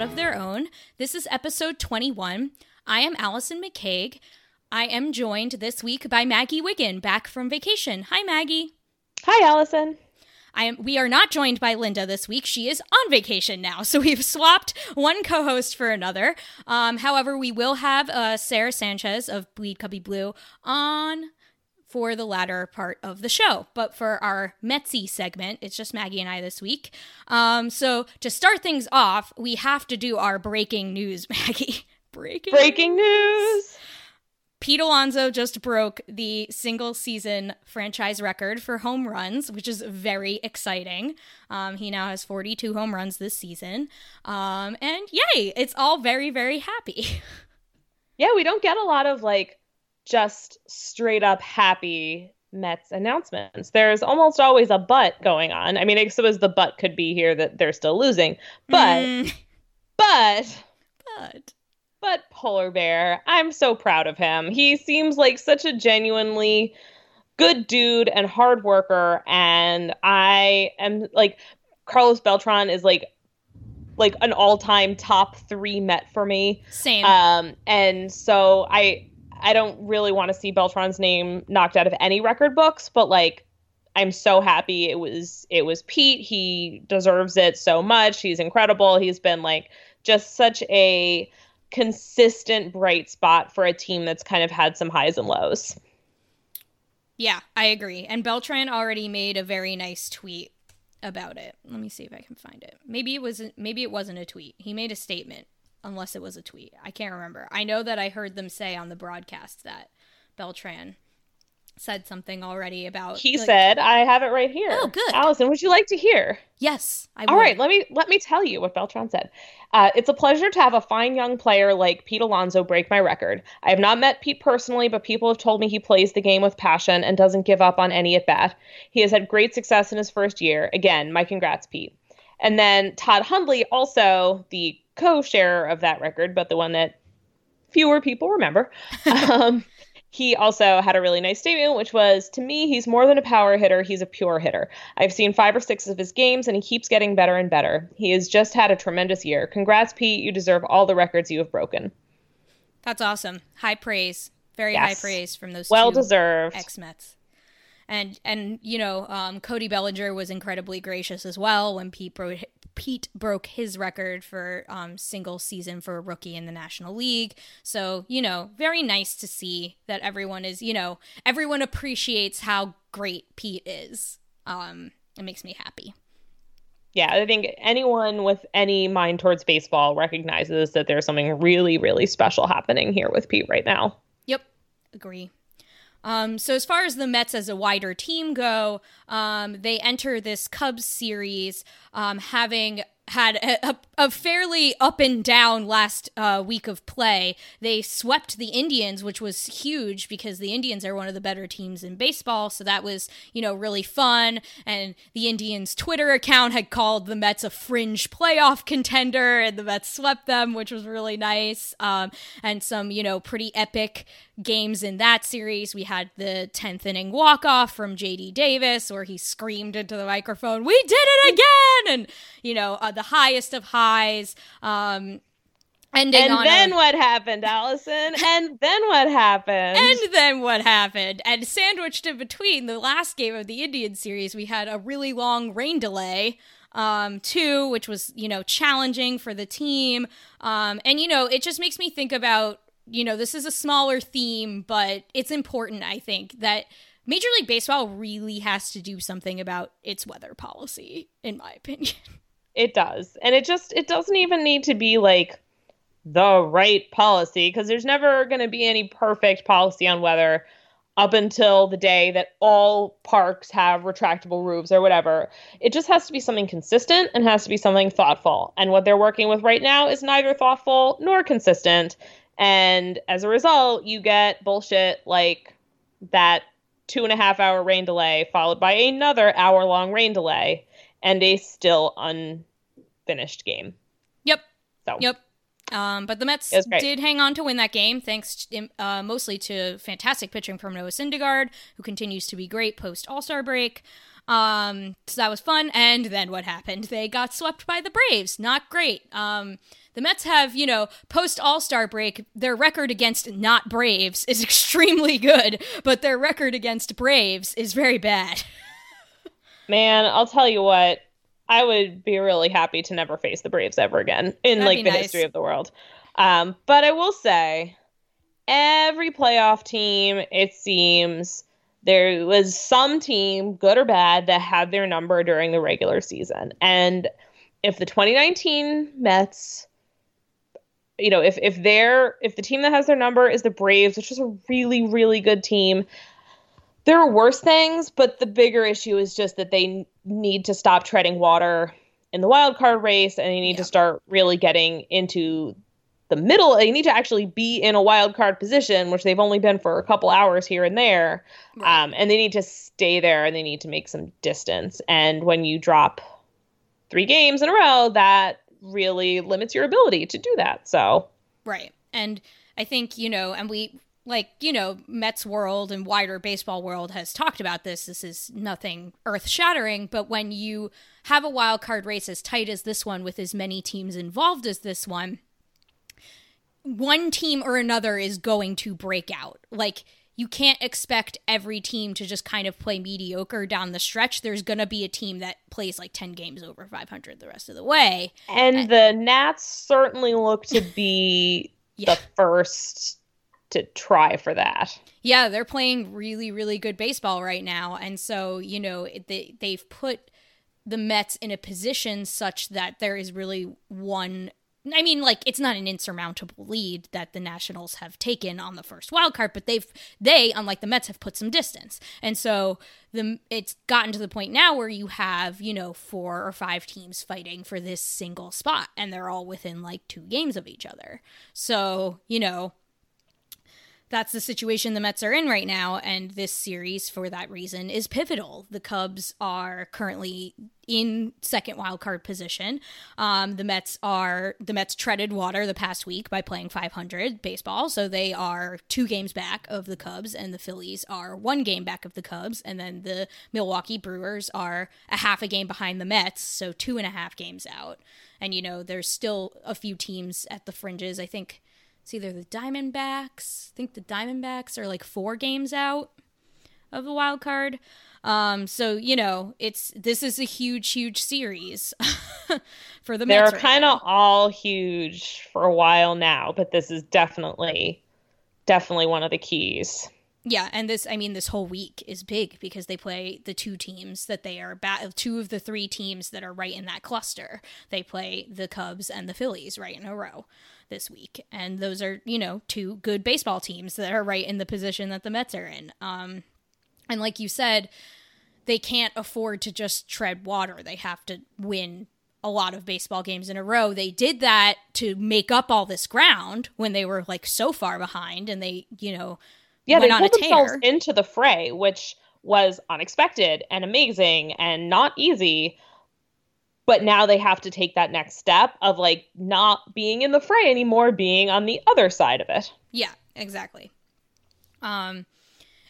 Of their own. This is episode 21. I am Allison McCague. I am joined this week by Maggie Wiggin, back from vacation. Hi, Maggie. Hi, Allison. I am. We are not joined by Linda this week. She is on vacation now, so we've swapped one co-host for another. Um, however, we will have uh, Sarah Sanchez of Bleed Cubbie Blue on for the latter part of the show. But for our Metsy segment, it's just Maggie and I this week. Um, so to start things off, we have to do our breaking news, Maggie. breaking breaking news. Pete Alonso just broke the single season franchise record for home runs, which is very exciting. Um, he now has 42 home runs this season. Um, and yay, it's all very, very happy. Yeah, we don't get a lot of like just straight up happy Mets announcements. There's almost always a but going on. I mean, I suppose the but could be here that they're still losing, but, mm. but, but, but Polar Bear, I'm so proud of him. He seems like such a genuinely good dude and hard worker, and I am like Carlos Beltran is like like an all-time top three Met for me. Same. Um, and so I I don't really want to see Beltran's name knocked out of any record books, but like I'm so happy it was it was Pete. He deserves it so much. He's incredible. He's been like just such a consistent bright spot for a team that's kind of had some highs and lows. Yeah, I agree. And Beltran already made a very nice tweet about it. Let me see if I can find it. Maybe it wasn't maybe it wasn't a tweet. He made a statement unless it was a tweet. I can't remember. I know that I heard them say on the broadcast that Beltran said something already about He like, said, I have it right here. Oh, good. Allison, would you like to hear? Yes, I All right, let me let me tell you what Beltran said. Uh, it's a pleasure to have a fine young player like Pete Alonso break my record. I have not met Pete personally, but people have told me he plays the game with passion and doesn't give up on any at bat. He has had great success in his first year. Again, my congrats, Pete. And then Todd Hundley, also the co-sharer of that record, but the one that fewer people remember. um, he also had a really nice statement, which was To me, he's more than a power hitter, he's a pure hitter. I've seen five or six of his games, and he keeps getting better and better. He has just had a tremendous year. Congrats, Pete. You deserve all the records you have broken. That's awesome. High praise. Very Yes. high praise from those Well two deserved. ex Mets. And and you know, um, Cody Bellinger was incredibly gracious as well when Pete broke Pete broke his record for um, single season for a rookie in the National League. So you know, very nice to see that everyone is you know everyone appreciates how great Pete is. Um, it makes me happy. Yeah, I think anyone with any mind towards baseball recognizes that there's something really, really special happening here with Pete right now. Yep, agree. Um, so as far as the Mets as a wider team go, um, they enter this Cubs series um, having had a, a, fairly up and down last uh, week of play. They swept the Indians, which was huge because the Indians are one of the better teams in baseball. So that was, you know, really fun. And the Indians' Twitter account had called the Mets a fringe playoff contender, and the Mets swept them, which was really nice. Um, and some, you know, pretty epic games in that series. We had the 10th inning walk off from JD Davis where he screamed into the microphone, We did it again! And, you know, uh, the highest of highs. Um, ending and then a- what happened, Allison? And then what happened? and then what happened? And sandwiched in between the last game of the Indian series, we had a really long rain delay. Um, too, which was you know challenging for the team. Um, and you know it just makes me think about you know this is a smaller theme, but it's important. I think that Major League Baseball really has to do something about its weather policy, in my opinion. It does. And it just it doesn't even need to be like the right policy because there's never going to be any perfect policy on weather up until the day that all parks have retractable roofs or whatever. It just has to be something consistent and has to be something thoughtful. And what they're working with right now is neither thoughtful nor consistent. And as a result, you get bullshit like that two and a half hour rain delay followed by another hour long rain delay and a still unfinished game. Yep. So Yep. Um, but the Mets It was great. did hang on to win that game, thanks to, uh, mostly to fantastic pitching from Noah Syndergaard, who continues to be great post All Star break. Um, so that was fun. And then what happened? They got swept by the Braves. Not great. Um, the Mets have, you know, post All Star break, their record against not Braves is extremely good, but their record against Braves is very bad. Man, I'll tell you what, I would be really happy to never face the Braves ever again in That'd like the nice. history of the world. Um, but I will say, every playoff team, it seems, there was some team, good or bad, that had their number during the regular season. And if the 2019 Mets, you know, if if they're if the team that has their number is the Braves, which is a really really good team, there are worse things, but the bigger issue is just that they need to stop treading water in the wild card race and they need to start really getting into the middle. They need to actually be in a wild card position, which they've only been for a couple hours here and there. Um, and they need to stay there and they need to make some distance. And when you drop three games in a row, that really limits your ability to do that. So, Right. And I think, you know, and we like, you know, Mets world and wider baseball world has talked about this. This is nothing earth shattering, but when you have a wild card race as tight as this one with as many teams involved as this one, one team or another is going to break out. Like you can't expect every team to just kind of play mediocre down the stretch. There's going to be a team that plays like 10 games over 500 the rest of the way. and the Nats certainly look to be Yeah. the first to try for that. Yeah, they're playing really, really good baseball right now, and so you know they they've put the Mets in a position such that there is really one. I mean, like it's not an insurmountable lead that the Nationals have taken on the first wild card, but they've they, unlike the Mets, have put some distance, and so the it's gotten to the point now where you have you know four or five teams fighting for this single spot, and they're all within like two games of each other. So you know that's the situation the Mets are in right now, and this series, for that reason, is pivotal. The Cubs are currently in second wild card position. Um, the Mets are the Mets treaded water the past week by playing 500 baseball, so they are two games back of the Cubs, and the Phillies are one game back of the Cubs, and then the Milwaukee Brewers are a half a game behind the Mets, so two and a half games out. And you know, there's still a few teams at the fringes. I think it's either the Diamondbacks. I think the Diamondbacks are like four games out of the wild card. Um, so you know, it's this is a huge, huge series for the They're right kind of all huge for a while now, but this is definitely, definitely one of the keys. Yeah, and this I mean this whole week is big because they play the two teams that they are ba- two of the three teams that are right in that cluster. They play the Cubs and the Phillies right in a row this week. And those are, you know, two good baseball teams that are right in the position that the Mets are in. Um and like you said, they can't afford to just tread water. They have to win a lot of baseball games in a row. They did that to make up all this ground when they were like so far behind and they, you know, Yeah, went they on a pulled themselves into the fray, which was unexpected and amazing and not easy. But now they have to take that next step of like not being in the fray anymore, being on the other side of it. Yeah, exactly. Um,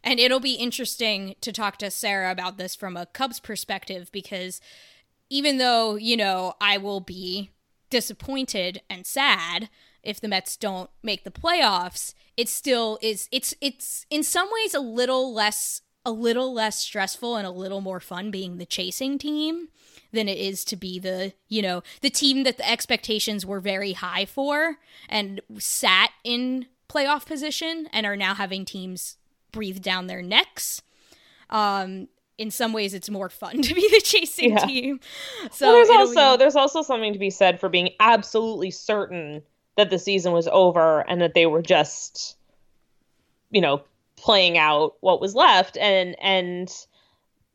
and it'll be interesting to talk to Sarah about this from a Cubs perspective because even though, you know, I will be disappointed and sad if the Mets don't make the playoffs, it still is it's it's in some ways a little less a little less stressful and a little more fun being the chasing team than it is to be the, you know, the team that the expectations were very high for and sat in playoff position and are now having teams breathe down their necks. Um in some ways it's more fun to be the chasing Yeah. team. So well, there's also be- there's also something to be said for being absolutely certain that the season was over and that they were just, you know, playing out what was left and and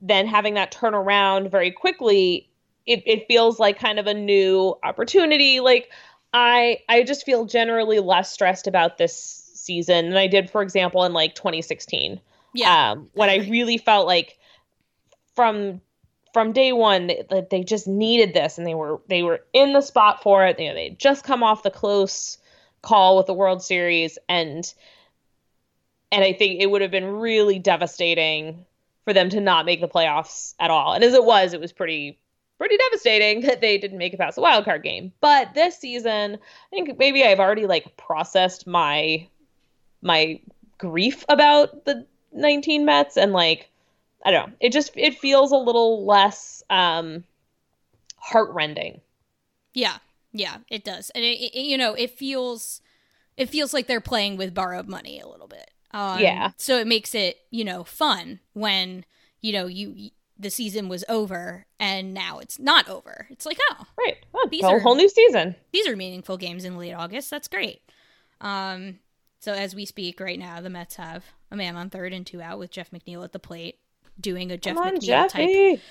then having that turn around very quickly, it, it feels like kind of a new opportunity. Like I I just feel generally less stressed about this season than I did, for example, in like 2016. Yeah. Um, when I really felt like from from day one that they just needed this and they were they were in the spot for it. You know, they had just come off the close call with the World Series and and I think it would have been really devastating for them to not make the playoffs at all. And as it was, it was pretty pretty devastating that they didn't make it past the wild card game. But this season, I think maybe I've already like processed my my grief about the 19 Mets and like I don't know. It just it feels a little less um heartrending. Yeah, yeah, it does, and it, it, you know, it feels, it feels like they're playing with borrowed money a little bit. Um, Yeah. So it makes it, you know, fun when you know you the season was over and now it's not over. It's like, oh, right, oh, these a are whole new season. These are meaningful games in late August. That's great. Um, so as we speak right now, the Mets have a man on third and two out with Jeff McNeil at the plate doing a Jeff Come on, McNeil Jeffy. type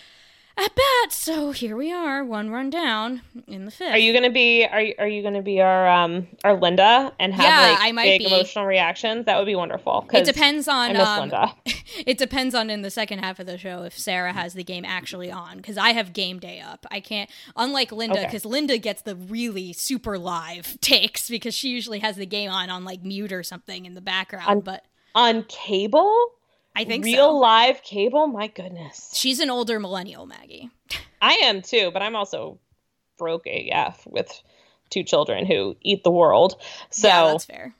at bat. So here we are, one run down in the fifth. Are you gonna be are you, are you gonna be our um our Linda and have Yeah, like I might big be. emotional reactions? That would be wonderful. It depends on. Um, Linda. It depends on in the second half of the show if Sarah has the game actually on because I have game day up. I can't, unlike Linda, Okay. because Linda gets the really super live takes because she usually has the game on on like mute or something in the background. On- but On cable? I think real so. live cable. My goodness, she's an older millennial, Maggie. I am too, but I'm also broke AF with two children who eat the world. So yeah, that's fair.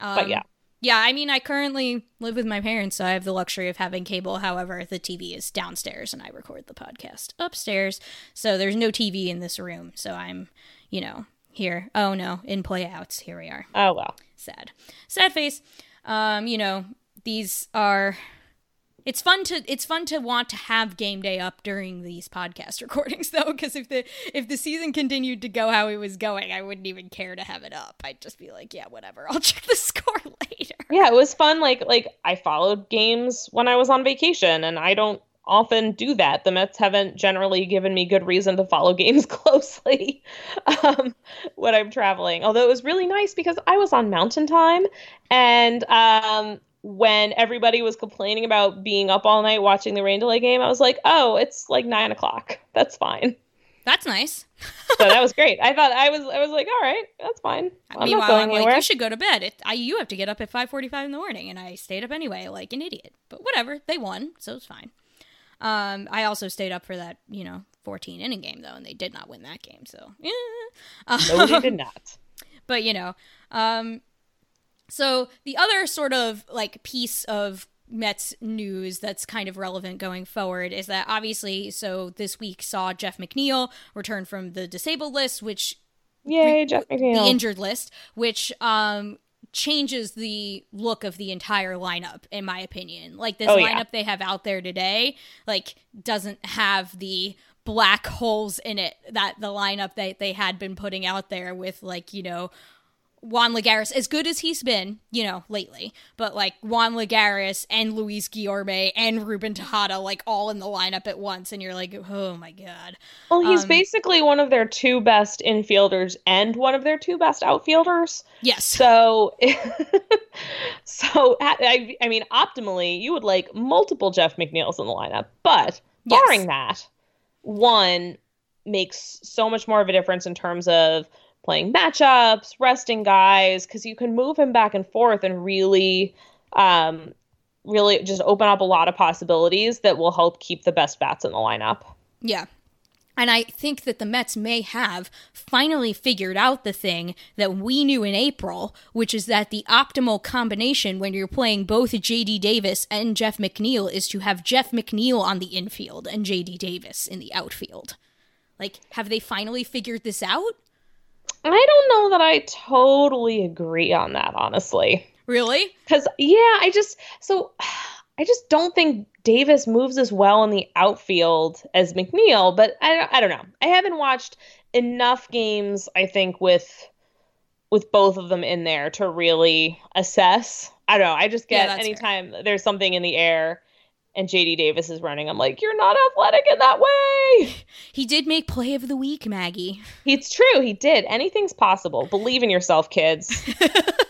but Um, yeah. Yeah, I mean, I currently live with my parents, so I have the luxury of having cable. However, the TV is downstairs and I record the podcast upstairs. So there's no TV in this room. So I'm, you know, here. Oh no, in playouts. Here we are. Oh well. Sad. Sad face. Um, you know, these are it's fun to it's fun to want to have game day up during these podcast recordings though because if the if the season continued to go how it was going i wouldn't even care to have it up i'd just be like yeah whatever i'll check the score later Yeah, it was fun. Like like I followed games when I was on vacation, and I don't often do that. The Mets haven't generally given me good reason to follow games closely um, when I'm traveling. Although it was really nice because I was on Mountain Time, and um, when everybody was complaining about being up all night watching the rain delay game, I was like, oh, it's like nine o'clock. That's fine. that's nice So that was great. I thought I was I was like, all right, that's fine. I'm meanwhile not going i'm anywhere. like you should go to bed it, I, you have to get up at 5.45 in the morning and i stayed up anyway like an idiot but whatever they won so it's fine um, i also stayed up for that you know 14 inning game though and they did not win that game so yeah. Nobody Um, did not. but you know um So the other sort of like piece of Mets news that's kind of relevant going forward is that obviously, so this week saw Jeff McNeil return from the disabled list, which Yay, Jeff McNeil. the injured list, which um changes the look of the entire lineup in my opinion. Like this Oh, lineup yeah. they have out there today like doesn't have the black holes in it that the lineup that they had been putting out there with like, you know, Juan Lagares, as good as he's been, you know, lately, but like Juan Lagares and Luis Guillorme and Ruben Tejada, like all in the lineup at once, and you're like, oh my god. Well, he's Um, basically one of their two best infielders and one of their two best outfielders. Yes. So, so I, I mean, optimally, you would like multiple Jeff McNeils in the lineup, but Yes. barring that, one makes so much more of a difference in terms of playing matchups, resting guys, because you can move him back and forth and really, um, really just open up a lot of possibilities that will help keep the best bats in the lineup. Yeah. And I think that the Mets may have finally figured out the thing that we knew in April, which is that the optimal combination when you're playing both JD Davis and Jeff McNeil is to have Jeff McNeil on the infield and JD Davis in the outfield. Like, have they finally figured this out? I don't know that I totally agree on that, honestly. Really? Because, yeah, I just, so I just don't think Davis moves as well in the outfield as McNeil, but I, I don't know. I haven't watched enough games, I think, with with both of them in there to really assess. I don't know. I just get that's anytime there's something in the air and JD Davis is running, I'm like, you're not athletic in that way. He did make play of the week, Maggie. It's true. He did. Anything's possible. Believe in yourself, kids.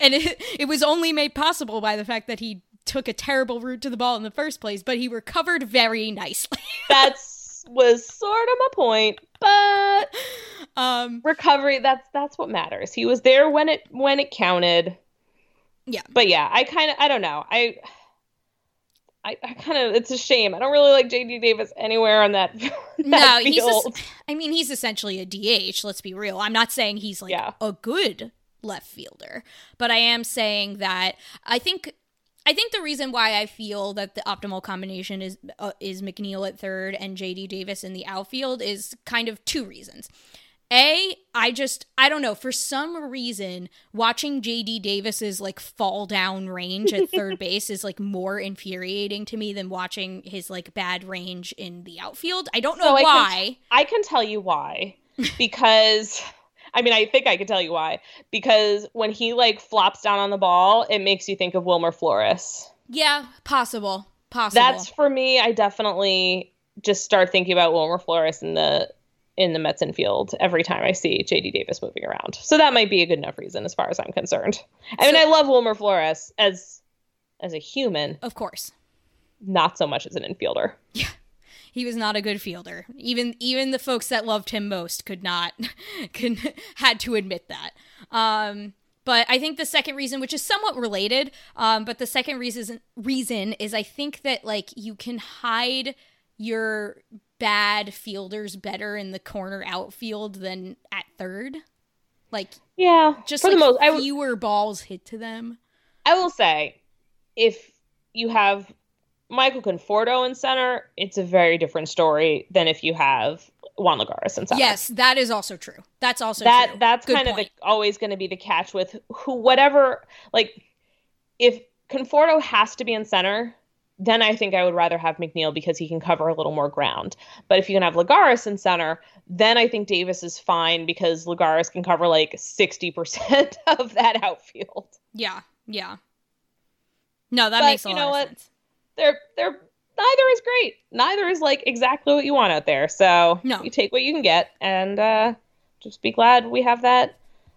And it, it was only made possible by the fact that he took a terrible route to the ball in the first place, but he recovered very nicely. That's was sort of my point, but um recovery that's that's what matters. He was there when it when it counted. Yeah. But yeah, I kind of I don't know. I I, I kind of it's a shame. I don't really like JD Davis anywhere on that, that no, he's field. es- I mean, he's essentially a DH, let's be real. I'm not saying he's like Yeah. a good left fielder, but I am saying that I think I think the reason why I feel that the optimal combination is uh, is McNeil at third and JD Davis in the outfield is kind of two reasons. A, I just I don't know, for some reason watching JD Davis's like fall down range at third base is like more infuriating to me than watching his like bad range in the outfield. I don't know So I can- why. I can tell you why. Because I mean, I think I can tell you why. Because when he like flops down on the ball, it makes you think of Wilmer Flores. Yeah, possible. Possible. That's for me. I definitely just start thinking about Wilmer Flores in the in the Mets infield every time I see JD Davis moving around. So that might be a good enough reason as far as I'm concerned. I mean, I love Wilmer Flores as as a human, of course. not so much as an infielder. Yeah. He was not a good fielder. Even even the folks that loved him most could not could had to admit that. Um but I think the second reason, which is somewhat related, um, but the second reason reason is I think that like you can hide your bad fielders better in the corner outfield than at third. Like Yeah, just for like the most, I w- fewer balls hit to them. I will say, if you have Michael Conforto in center, it's a very different story than if you have Juan Lagares in center. Yes, that is also true. That's also that true. that's Good kind point. of the, always going to be the catch with who whatever like if Conforto has to be in center then I think I would rather have McNeil because he can cover a little more ground. But if you can have Lagares in center, then I think Davis is fine because Lagares can cover like 60% of that outfield. Yeah, yeah. No, that But makes a you lot know of what? sense. They're they're neither is great. Neither is like exactly what you want out there. So No. you take what you can get and uh just be glad we have that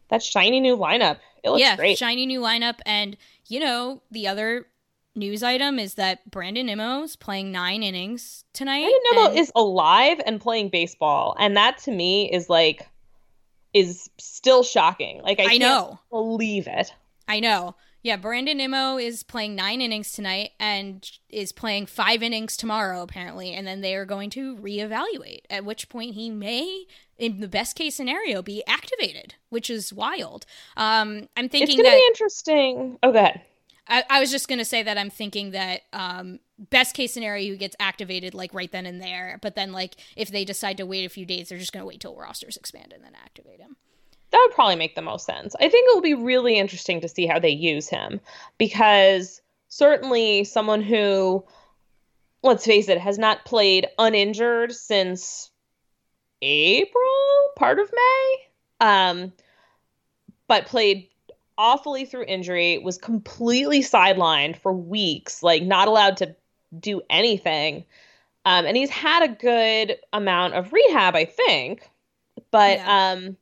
that shiny new lineup. It looks yeah, great. shiny new lineup, and you know the other news item is that Brandon Nimmo's playing nine innings tonight. Brandon Nimmo and- is alive and playing baseball, and that to me is like is still shocking. Like I, I can't know. believe it. I know. Yeah, Brandon Nimmo is playing nine innings tonight and is playing five innings tomorrow, apparently. And then they are going to reevaluate, at which point he may, in the best case scenario, be activated, which is wild. Um, I'm thinking it's going to that. be interesting. Oh, go ahead. I, I was just going to say that I'm thinking that um, best case scenario, he gets activated like right then and there. But then, like, if they decide to wait a few days, they're just going to wait till rosters expand and then activate him that would probably make the most sense. I think it will be really interesting to see how they use him because certainly someone who, let's face it, has not played uninjured since April, part of May, um, but played awfully through injury, was completely sidelined for weeks, like not allowed to do anything. Um, and he's had a good amount of rehab, I think. But yeah. um,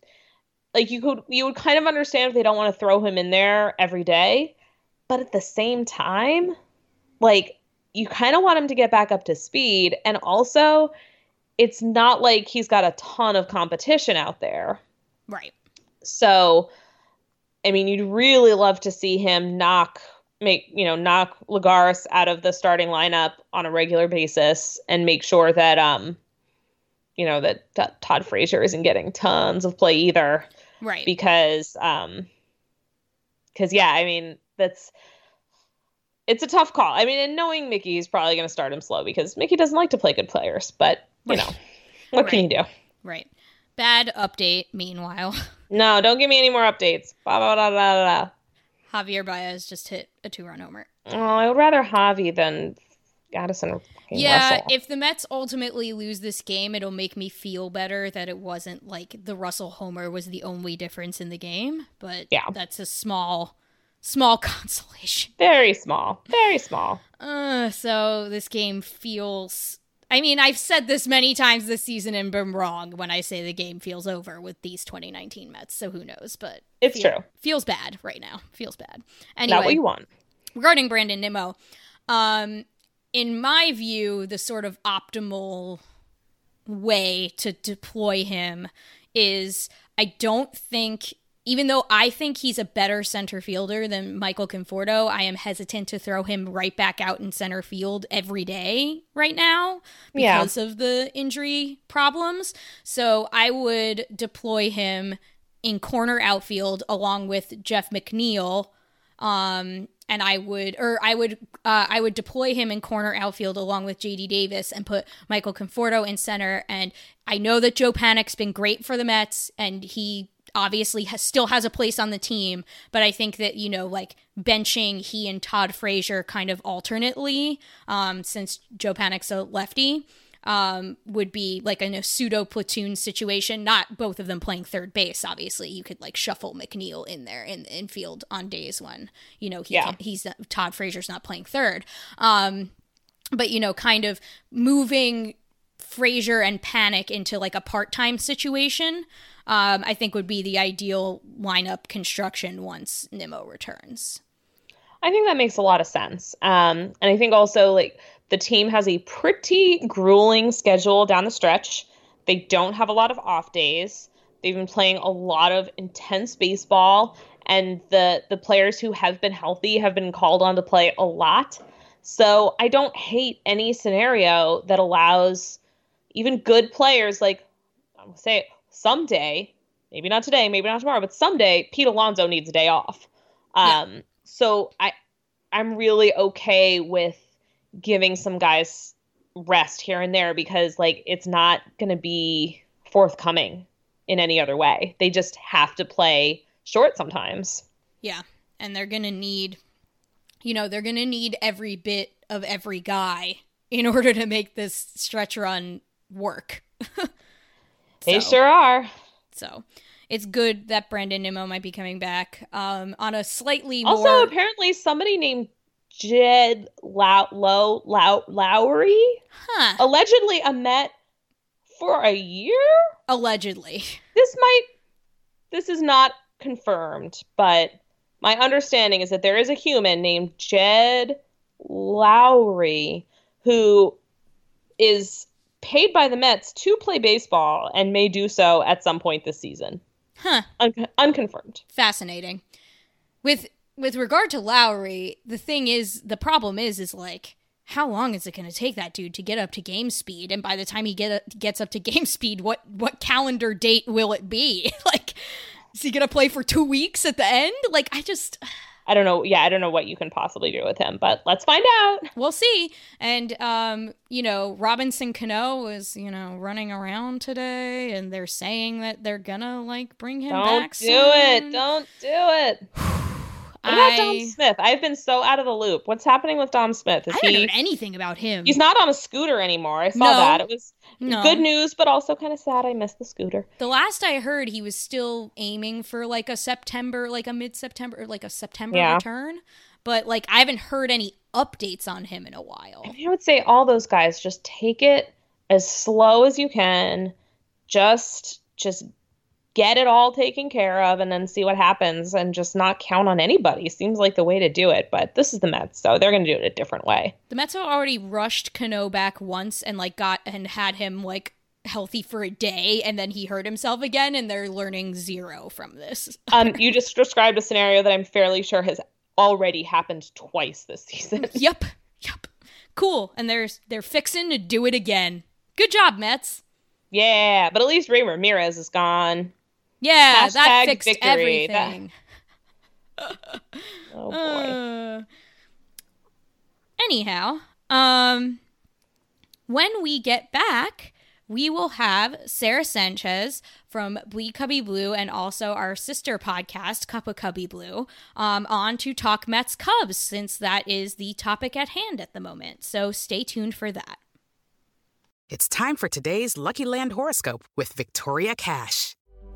like you could you would kind of understand if they don't want to throw him in there every day but at the same time like you kind of want him to get back up to speed and also it's not like he's got a ton of competition out there right so i mean you'd really love to see him knock make you know knock Lagares out of the starting lineup on a regular basis and make sure that um you know that, that Todd Frazier isn't getting tons of play either. Right. Because um because yeah i mean that's it's a tough call. I mean and knowing mickey he's probably going to start him slow because mickey doesn't like to play good players but you know what right. can you do? Right. Bad update meanwhile no don't give me any more updates blah, blah, blah, blah, blah. javier baez just hit a two-run homer oh i would rather javi than addison yeah, Russell. if the Mets ultimately lose this game, it'll make me feel better that it wasn't like the Russell homer was the only difference in the game. But yeah, that's a small, small consolation. Very small, very small. Uh, so this game feels. I mean, I've said this many times this season and been wrong when I say the game feels over with these 2019 Mets. So who knows? But it's feel, true. Feels bad right now. Feels bad. Anyway, not what you want. Regarding Brandon Nimmo, um, in my view, the sort of optimal way to deploy him is I don't think even though I think he's a better center fielder than Michael Conforto, I am hesitant to throw him right back out in center field every day right now because yeah. of the injury problems. So I would deploy him in corner outfield along with Jeff McNeil um, and I would or I would uh, I would deploy him in corner outfield along with JD Davis and put Michael Conforto in center. And I know that Joe Panik's been great for the Mets, and he obviously has, still has a place on the team. But I think that you know, like benching he and Todd Frazier kind of alternately, um, since Joe Panik's a lefty um, would be like in a pseudo platoon situation. Not both of them playing third base. Obviously, you could like shuffle McNeil in there in the infield on days when you know he yeah. he's Todd Frazier's not playing third. Um, but you know, kind of moving Frazier and Panik into like a part time situation. Um, I think would be the ideal lineup construction once Nimmo returns. I think that makes a lot of sense. Um, and I think also like the team has a pretty grueling schedule down the stretch. They don't have a lot of off days. They've been playing a lot of intense baseball, and the the players who have been healthy have been called on to play a lot. So I don't hate any scenario that allows even good players like I'll say it, someday, maybe not today, maybe not tomorrow, but someday Pete Alonso needs a day off. Um, yeah. so I I'm really okay with giving some guys rest here and there because like it's not going to be forthcoming in any other way. They just have to play short sometimes. Yeah. And they're going to need you know, they're going to need every bit of every guy in order to make this stretch run work. so, they sure are. So, it's good that Brandon Nimmo might be coming back. Um, on a slightly also, more... apparently somebody named Jed Low- Low- Low- Lowrie, huh. allegedly a Met for a year. Allegedly, this might. This is not confirmed, but my understanding is that there is a human named Jed Lowrie who is paid by the Mets to play baseball and may do so at some point this season. Huh. Un- unconfirmed. Fascinating. With with regard to Lowrie, the thing is, the problem is, is like, how long is it going to take that dude to get up to game speed? And by the time he get gets up to game speed, what what calendar date will it be? like, is he going to play for two weeks at the end? Like, I just. I don't know. Yeah, I don't know what you can possibly do with him, but let's find out. We'll see. And um, you know, Robinson Cano is you know running around today, and they're saying that they're gonna like bring him back. don't do soon. it. Don't do it. What about Dom I- Smith? I've been so out of the loop. What's happening with Dom Smith? Is I haven't he? heard anything about him. He's not on a scooter anymore. I saw No. that. It was No. good news, but also kind of sad. I missed the scooter. The last I heard, he was still aiming for like a September, like a mid September, like a September Yeah. return. But like, I haven't heard any updates on him in a while. I would say all those guys just take it as slow as you can. Just just get it all taken care of and then see what happens and just not count on anybody. Seems like the way to do it, but this is the Mets, so they're going to do it a different way. The Mets have already rushed Cano back once and like got and had him like healthy for a day, and then he hurt himself again, and they're learning zero from this. Um you just described a scenario that I'm fairly sure has already happened twice this season. yep, yep, cool. And they're they're fixing to do it again. Good job, Mets. Yeah, but at least Ray Ramirez is gone. Yeah, that Hashtag fixed victory. That- everything. Oh boy. Uh, anyhow, um, when we get back, we will have Sarah Sanchez from Bleed Cubbie Blue and also our sister podcast, Cup of Cubby Blue, um, on to talk Mets Cubs, since that is the topic at hand at the moment. So stay tuned for that. It's time for today's Lucky Land horoscope with Victoria Cash.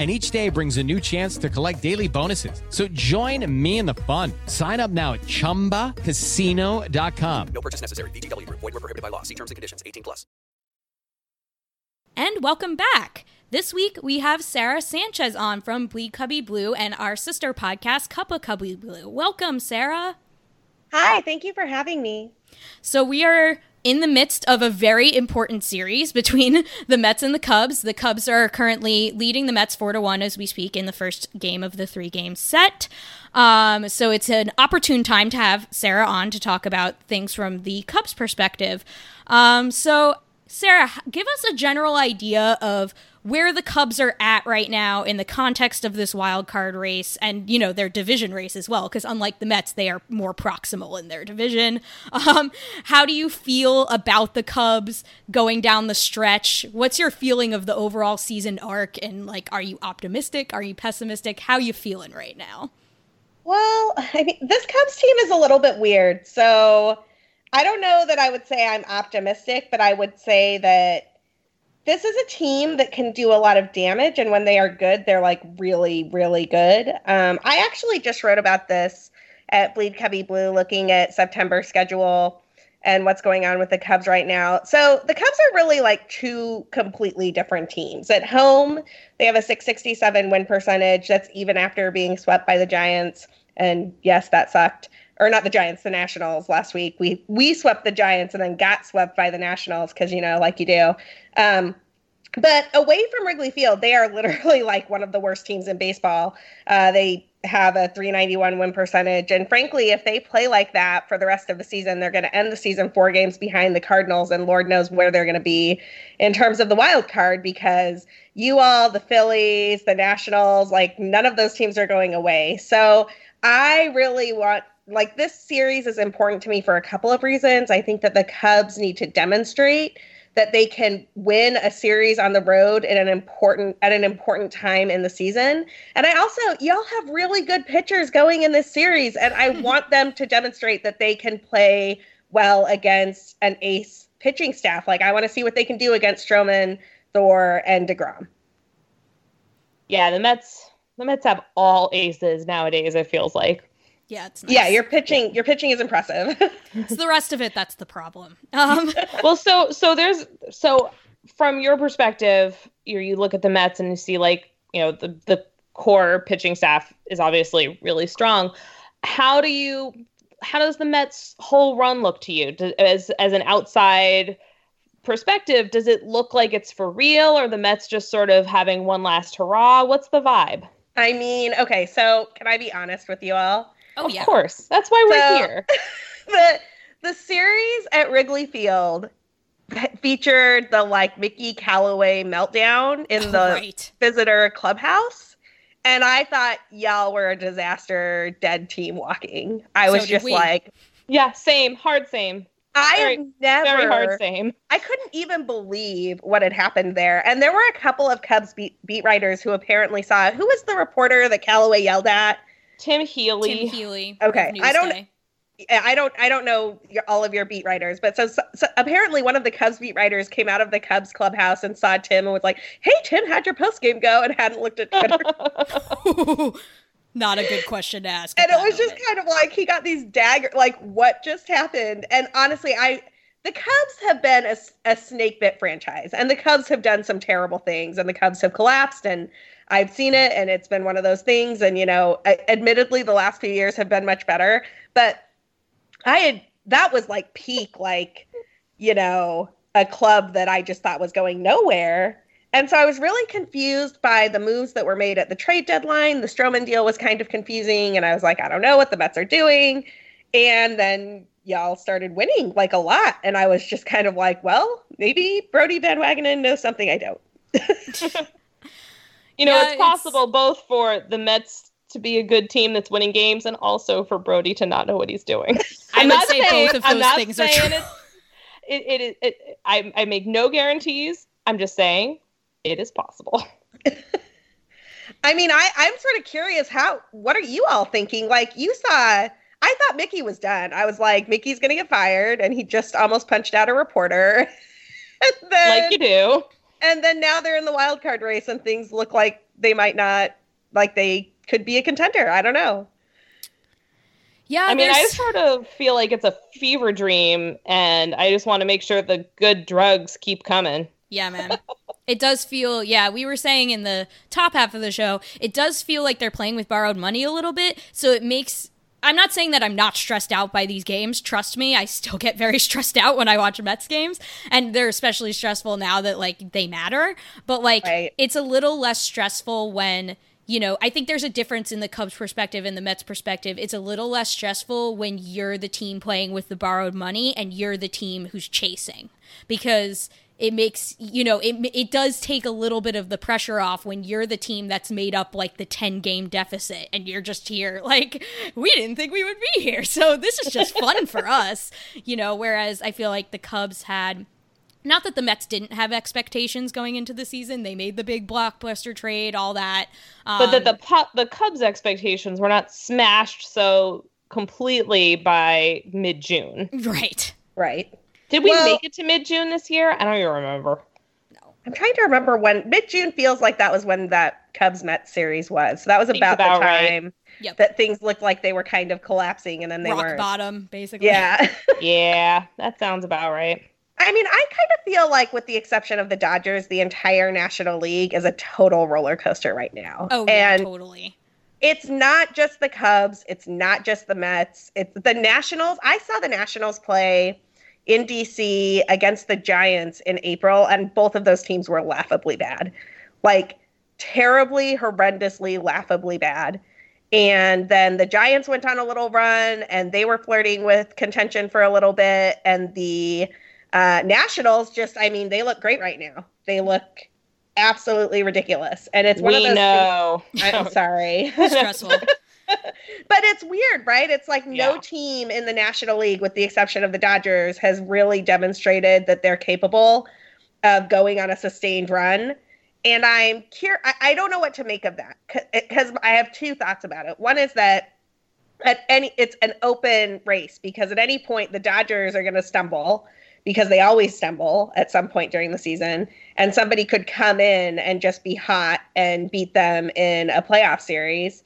And each day brings a new chance to collect daily bonuses. So join me in the fun. Sign up now at chumbacasino.com. No purchase necessary. VGW Group. Void were prohibited by law. See terms and conditions. 18 plus. And welcome back. This week we have Sarah Sanchez on from Bleed Cubbie Blue and our sister podcast, Cup of Cubby Blue. Welcome, Sarah. Hi, thank you for having me. So we are in the midst of a very important series between the Mets and the Cubs. The Cubs are currently leading the Mets four to one as we speak in the first game of the three game set. Um, so it's an opportune time to have Sarah on to talk about things from the Cubs perspective. Um, so Sarah, give us a general idea of where the Cubs are at right now in the context of this wild card race and, you know, their division race as well, because unlike the Mets, they are more proximal in their division. Um, how do you feel about the Cubs going down the stretch? What's your feeling of the overall season arc? And, like, are you optimistic? Are you pessimistic? How you feeling right now? Well, I mean, this Cubs team is a little bit weird. So I don't know that I would say I'm optimistic, but I would say that this is a team that can do a lot of damage. And when they are good, they're like really, really good. Um, I actually just wrote about this at Bleed Cubbie Blue, looking at September schedule and what's going on with the Cubs right now. So the Cubs are really like two completely different teams. At home, they have a 667 win percentage. That's even after being swept by the Giants. And yes, that sucked. Or not the Giants, the Nationals last week. We we swept the Giants and then got swept by the Nationals because you know, like you do. Um, but away from Wrigley Field, they are literally like one of the worst teams in baseball. Uh, they have a 391 win percentage. And frankly, if they play like that for the rest of the season, they're going to end the season four games behind the Cardinals. And Lord knows where they're going to be in terms of the wild card because you all, the Phillies, the Nationals, like none of those teams are going away. So I really want like this series is important to me for a couple of reasons. I think that the Cubs need to demonstrate that they can win a series on the road at an important at an important time in the season. And I also y'all have really good pitchers going in this series and I want them to demonstrate that they can play well against an ace pitching staff. Like I want to see what they can do against Stroman, Thor, and DeGrom. Yeah, the Mets the Mets have all aces nowadays, it feels like. Yeah, it's nice. Yeah, your pitching your pitching is impressive. it's the rest of it that's the problem. Um, well, so so there's so from your perspective, you you look at the Mets and you see like you know the the core pitching staff is obviously really strong. How do you how does the Mets whole run look to you do, as as an outside perspective? Does it look like it's for real, or the Mets just sort of having one last hurrah? What's the vibe? I mean, okay, so can I be honest with you all? Oh of yeah, course. That's why we're So- here. the the series at Wrigley Field featured the like Mickey Callaway meltdown in the Right. visitor clubhouse. And I thought y'all were a disaster dead team walking. I So was just we. like, Yeah, same, hard same. I Very- never Very hard same. I couldn't even believe what had happened there. And there were a couple of Cubs beat, beat writers who apparently saw. Who was the reporter that Callaway yelled at? Tim Healey. Tim Healey. Okay, I don't- Newsday. I don't I don't know your, all of your beat writers, but so, so, so apparently one of the Cubs beat writers came out of the Cubs clubhouse and saw Tim and was like, "Hey Tim, how'd your post game go?" and hadn't looked at Twitter. Not a good question to ask. and it was just moment. kind of like he got these dagger like what just happened and honestly i the cubs have been a, a snake bit franchise and the cubs have done some terrible things and the cubs have collapsed and i've seen it and it's been one of those things and you know a- admittedly the last few years have been much better but i had that was like peak like you know a club that i just thought was going nowhere and so I was really confused by the moves that were made at the trade deadline. The Stroman deal was kind of confusing, and I was like, I don't know what the Mets are doing. And then y'all started winning like a lot, and I was just kind of like, well, maybe Brodie Van Wagenen knows something I don't. You know, Yeah, it's it's- possible both for the Mets to be a good team that's winning games and also for Brodie to not know what he's doing. I I'm would not say saying, both of I'm those not things are saying true. It's, it, it is. It, I, I make no guarantees. I'm just saying it is possible. I mean, I, I'm sort of curious how, what are you all thinking? Like, you saw, I thought Mickey was done. I was like, Mickey's going to get fired, and he just almost punched out a reporter. and then, like you do. And then now they're in the wild card race, and things look like they might not, like they could be a contender. I don't know. Yeah, I mean, I sort of feel like it's a fever dream, and I just want to make sure the good drugs keep coming. Yeah, man. it does feel, yeah, we were saying in the top half of the show, it does feel like they're playing with borrowed money a little bit. So it makes. I'm not saying that I'm not stressed out by these games. Trust me, I still get very stressed out when I watch Mets games. And they're especially stressful now that, like, they matter. But, like, Right. it's a little less stressful when. You know, I think there's a difference in the Cubs' perspective and the Mets' perspective. It's a little less stressful when you're the team playing with the borrowed money and you're the team who's chasing because it makes you know it it does take a little bit of the pressure off when you're the team that's made up like the 10 game deficit and you're just here like we didn't think we would be here so this is just fun for us you know whereas i feel like the cubs had not that the Mets didn't have expectations going into the season. They made the big blockbuster trade, all that. Um, but that the pu- the Cubs' expectations were not smashed so completely by mid June. right. Right. Did we Well- make it to mid June this year? I don't even remember. No. I'm trying to remember when mid June feels like that was when that Cubs Mets series was. So that was about, about the right. time Yep. that things looked like they were kind of collapsing and then they weren't. bottom, basically. Yeah. yeah, that sounds about right. I mean, I kind of feel like, with the exception of the Dodgers, the entire National League is a total roller coaster right now. Oh, yeah, and totally. it's not just the Cubs, it's not just the Mets, it's the Nationals. I saw the Nationals play in DC against the Giants in April, and both of those teams were laughably bad. Like, terribly, horrendously, laughably bad. And then the Giants went on a little run and they were flirting with contention for a little bit. And the uh, Nationals just, I mean, they look great right now. They look absolutely ridiculous. And it's one we of those know. things- I'm sorry. Stressful. But it's weird, right? It's like no Yeah. team in the National League, with the exception of the Dodgers, has really demonstrated that they're capable of going on a sustained run. And I'm curious, I, I don't know what to make of that because I have two thoughts about it. One is that at any it's an open race because at any point the Dodgers are going to stumble because they always stumble at some point during the season and somebody could come in and just be hot and beat them in a playoff series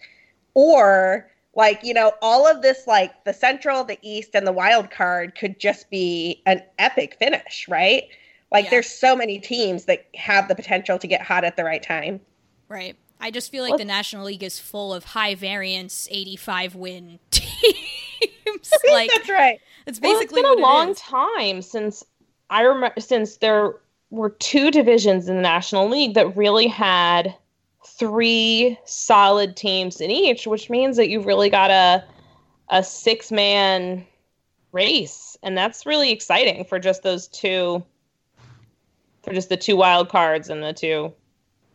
or like you know all of this like the central the east and the wild card could just be an epic finish right like there's so many teams that have the potential to get hot at the right time Right. I just feel like Well- the National League is full of high variance 85 win teams. like that's right. It's Well, basically it's been a long is. time since I remember since there were two divisions in the National League that really had three solid teams in each, which means that you've really got a a six man race, and that's really exciting for just those two for just the two wild cards and the two.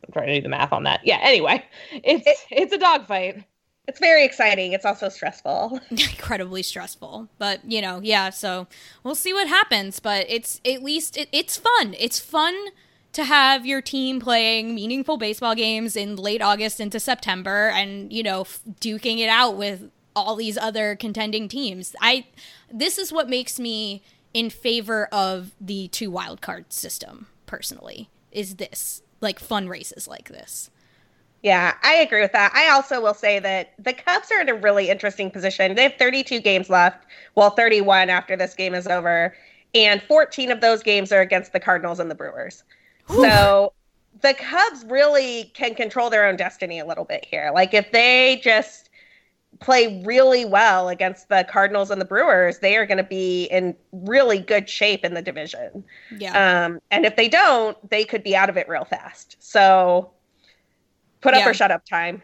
I'm trying to do the math on that. Yeah. Anyway, it's it's a dogfight. it's very exciting it's also stressful incredibly stressful. But you know, yeah. So we'll see what happens. But it's at least it, it's fun. It's fun to have your team playing meaningful baseball games in late August into September, and you know, f- duking it out with all these other contending teams. I this is what makes me in favor of the two wild card system personally. Is this like fun races like this? Yeah, I agree with that. I also will say that the Cubs are in a really interesting position. They have 32 games left, well, 31 after this game is over, and 14 of those games are against the Cardinals and the Brewers. So the Cubs really can control their own destiny a little bit here. Like if they just play really well against the Cardinals and the Brewers, they are going to be in really good shape in the division. Yeah. Um, and if they don't, they could be out of it real fast. So put up or shut up time.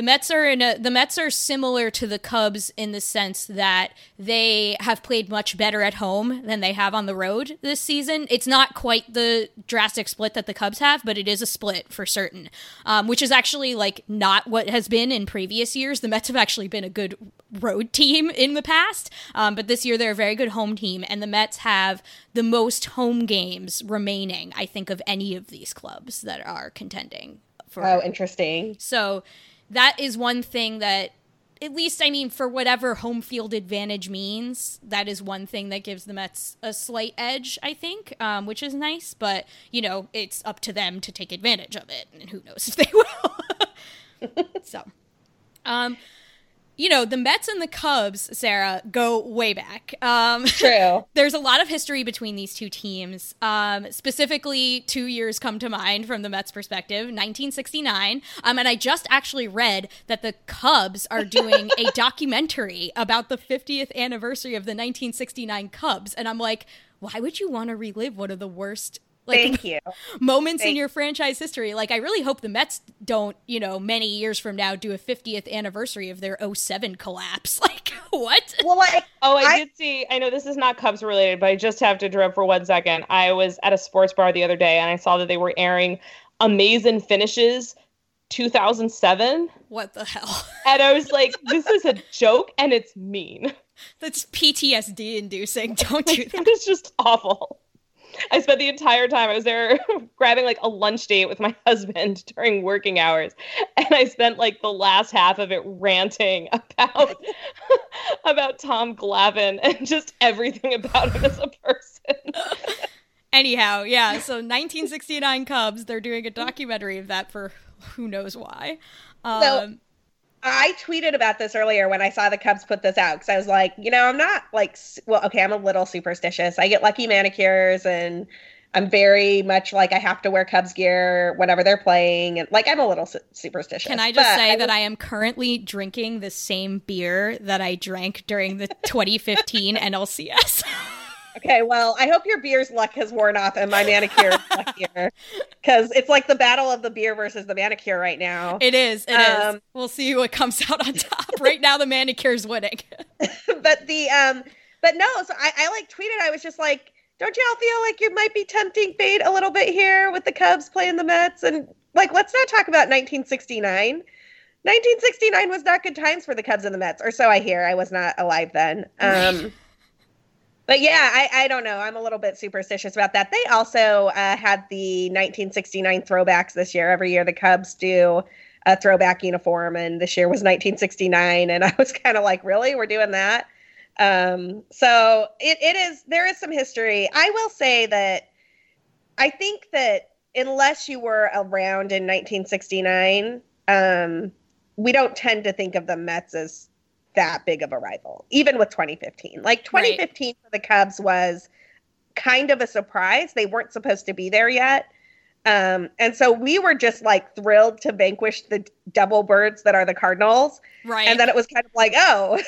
The Mets are in a the Mets are similar to the Cubs in the sense that they have played much better at home than they have on the road this season. It's not quite the drastic split that the Cubs have, but it is a split for certain. Um, which is actually like not what has been in previous years. The Mets have actually been a good road team in the past, um, but this year they're a very good home team, and the Mets have the most home games remaining. I think of any of these clubs that are contending. For Oh, interesting. so that is one thing that at least I mean for whatever home field advantage means, that is one thing that gives the Mets a slight edge, I think, um, which is nice. But you know, it's up to them to take advantage of it, and who knows if they will. so, um, you know, the Mets and the Cubs, Sarah, go way back. Um, True. there's a lot of history between these two teams. Um, specifically, two years come to mind from the Mets' perspective 1969. Um, and I just actually read that the Cubs are doing a documentary about the 50th anniversary of the 1969 Cubs. And I'm like, why would you want to relive one of the worst? Like, Thank you. moments in your franchise history. Like, I really hope the Mets don't, you know, many years from now do a 50th anniversary of their 07 collapse. Like, what? Well, like, Oh, I, did see. I know this is not Cubs related, but I just have to interrupt for one second. I was at a sports bar the other day and I saw that they were airing Amazing Finishes 2007. What the hell? And I was like, this is a joke and it's mean. That's PTSD inducing. Don't do that. It's just awful. I spent the entire time I was there grabbing like a lunch date with my husband during working hours, and I spent like the last half of it ranting about about Tom Glavine and just everything about him as a person. Anyhow, yeah, so 1969 Cubs, they're doing a documentary of that for who knows why. Um, So I tweeted about this earlier when I saw the Cubs put this out because I was like, you know, I'm not like, well, okay, I'm a little superstitious. I get lucky manicures and I'm very much like I have to wear Cubs gear whenever they're playing. And like, I'm a little su- superstitious. can I just But say I that I am currently drinking the same beer that I drank during the 2015 NLCS? Okay, well, I hope your beer's luck has worn off and my manicure is luckier because it's like the battle of the beer versus the manicure right now. It is. It is. Um, We'll see what comes out on top. right now, the manicure's winning. but the um but no so I, I like tweeted i was just like don't y'all feel like you might be tempting fate a little bit here with the cubs playing the mets and like let's not talk about 1969 1969 was not good times for the Cubs and the Mets, or so I hear. I was not alive then. Um, but yeah, I, I don't know. I'm a little bit superstitious about that. They also uh, had the 1969 throwbacks this year. Every year, the Cubs do a throwback uniform, and this year was 1969. And I was kind of like, really? We're doing that? Um, so it, it is, there is some history. I will say that I think that unless you were around in 1969, um, we don't tend to think of the Mets as that big of a rival, even with 2015. Like 2015 right. for the Cubs was kind of a surprise. They weren't supposed to be there yet. Um, and so we were just like thrilled to vanquish the double birds that are the Cardinals. Right. And then it was kind of like, oh.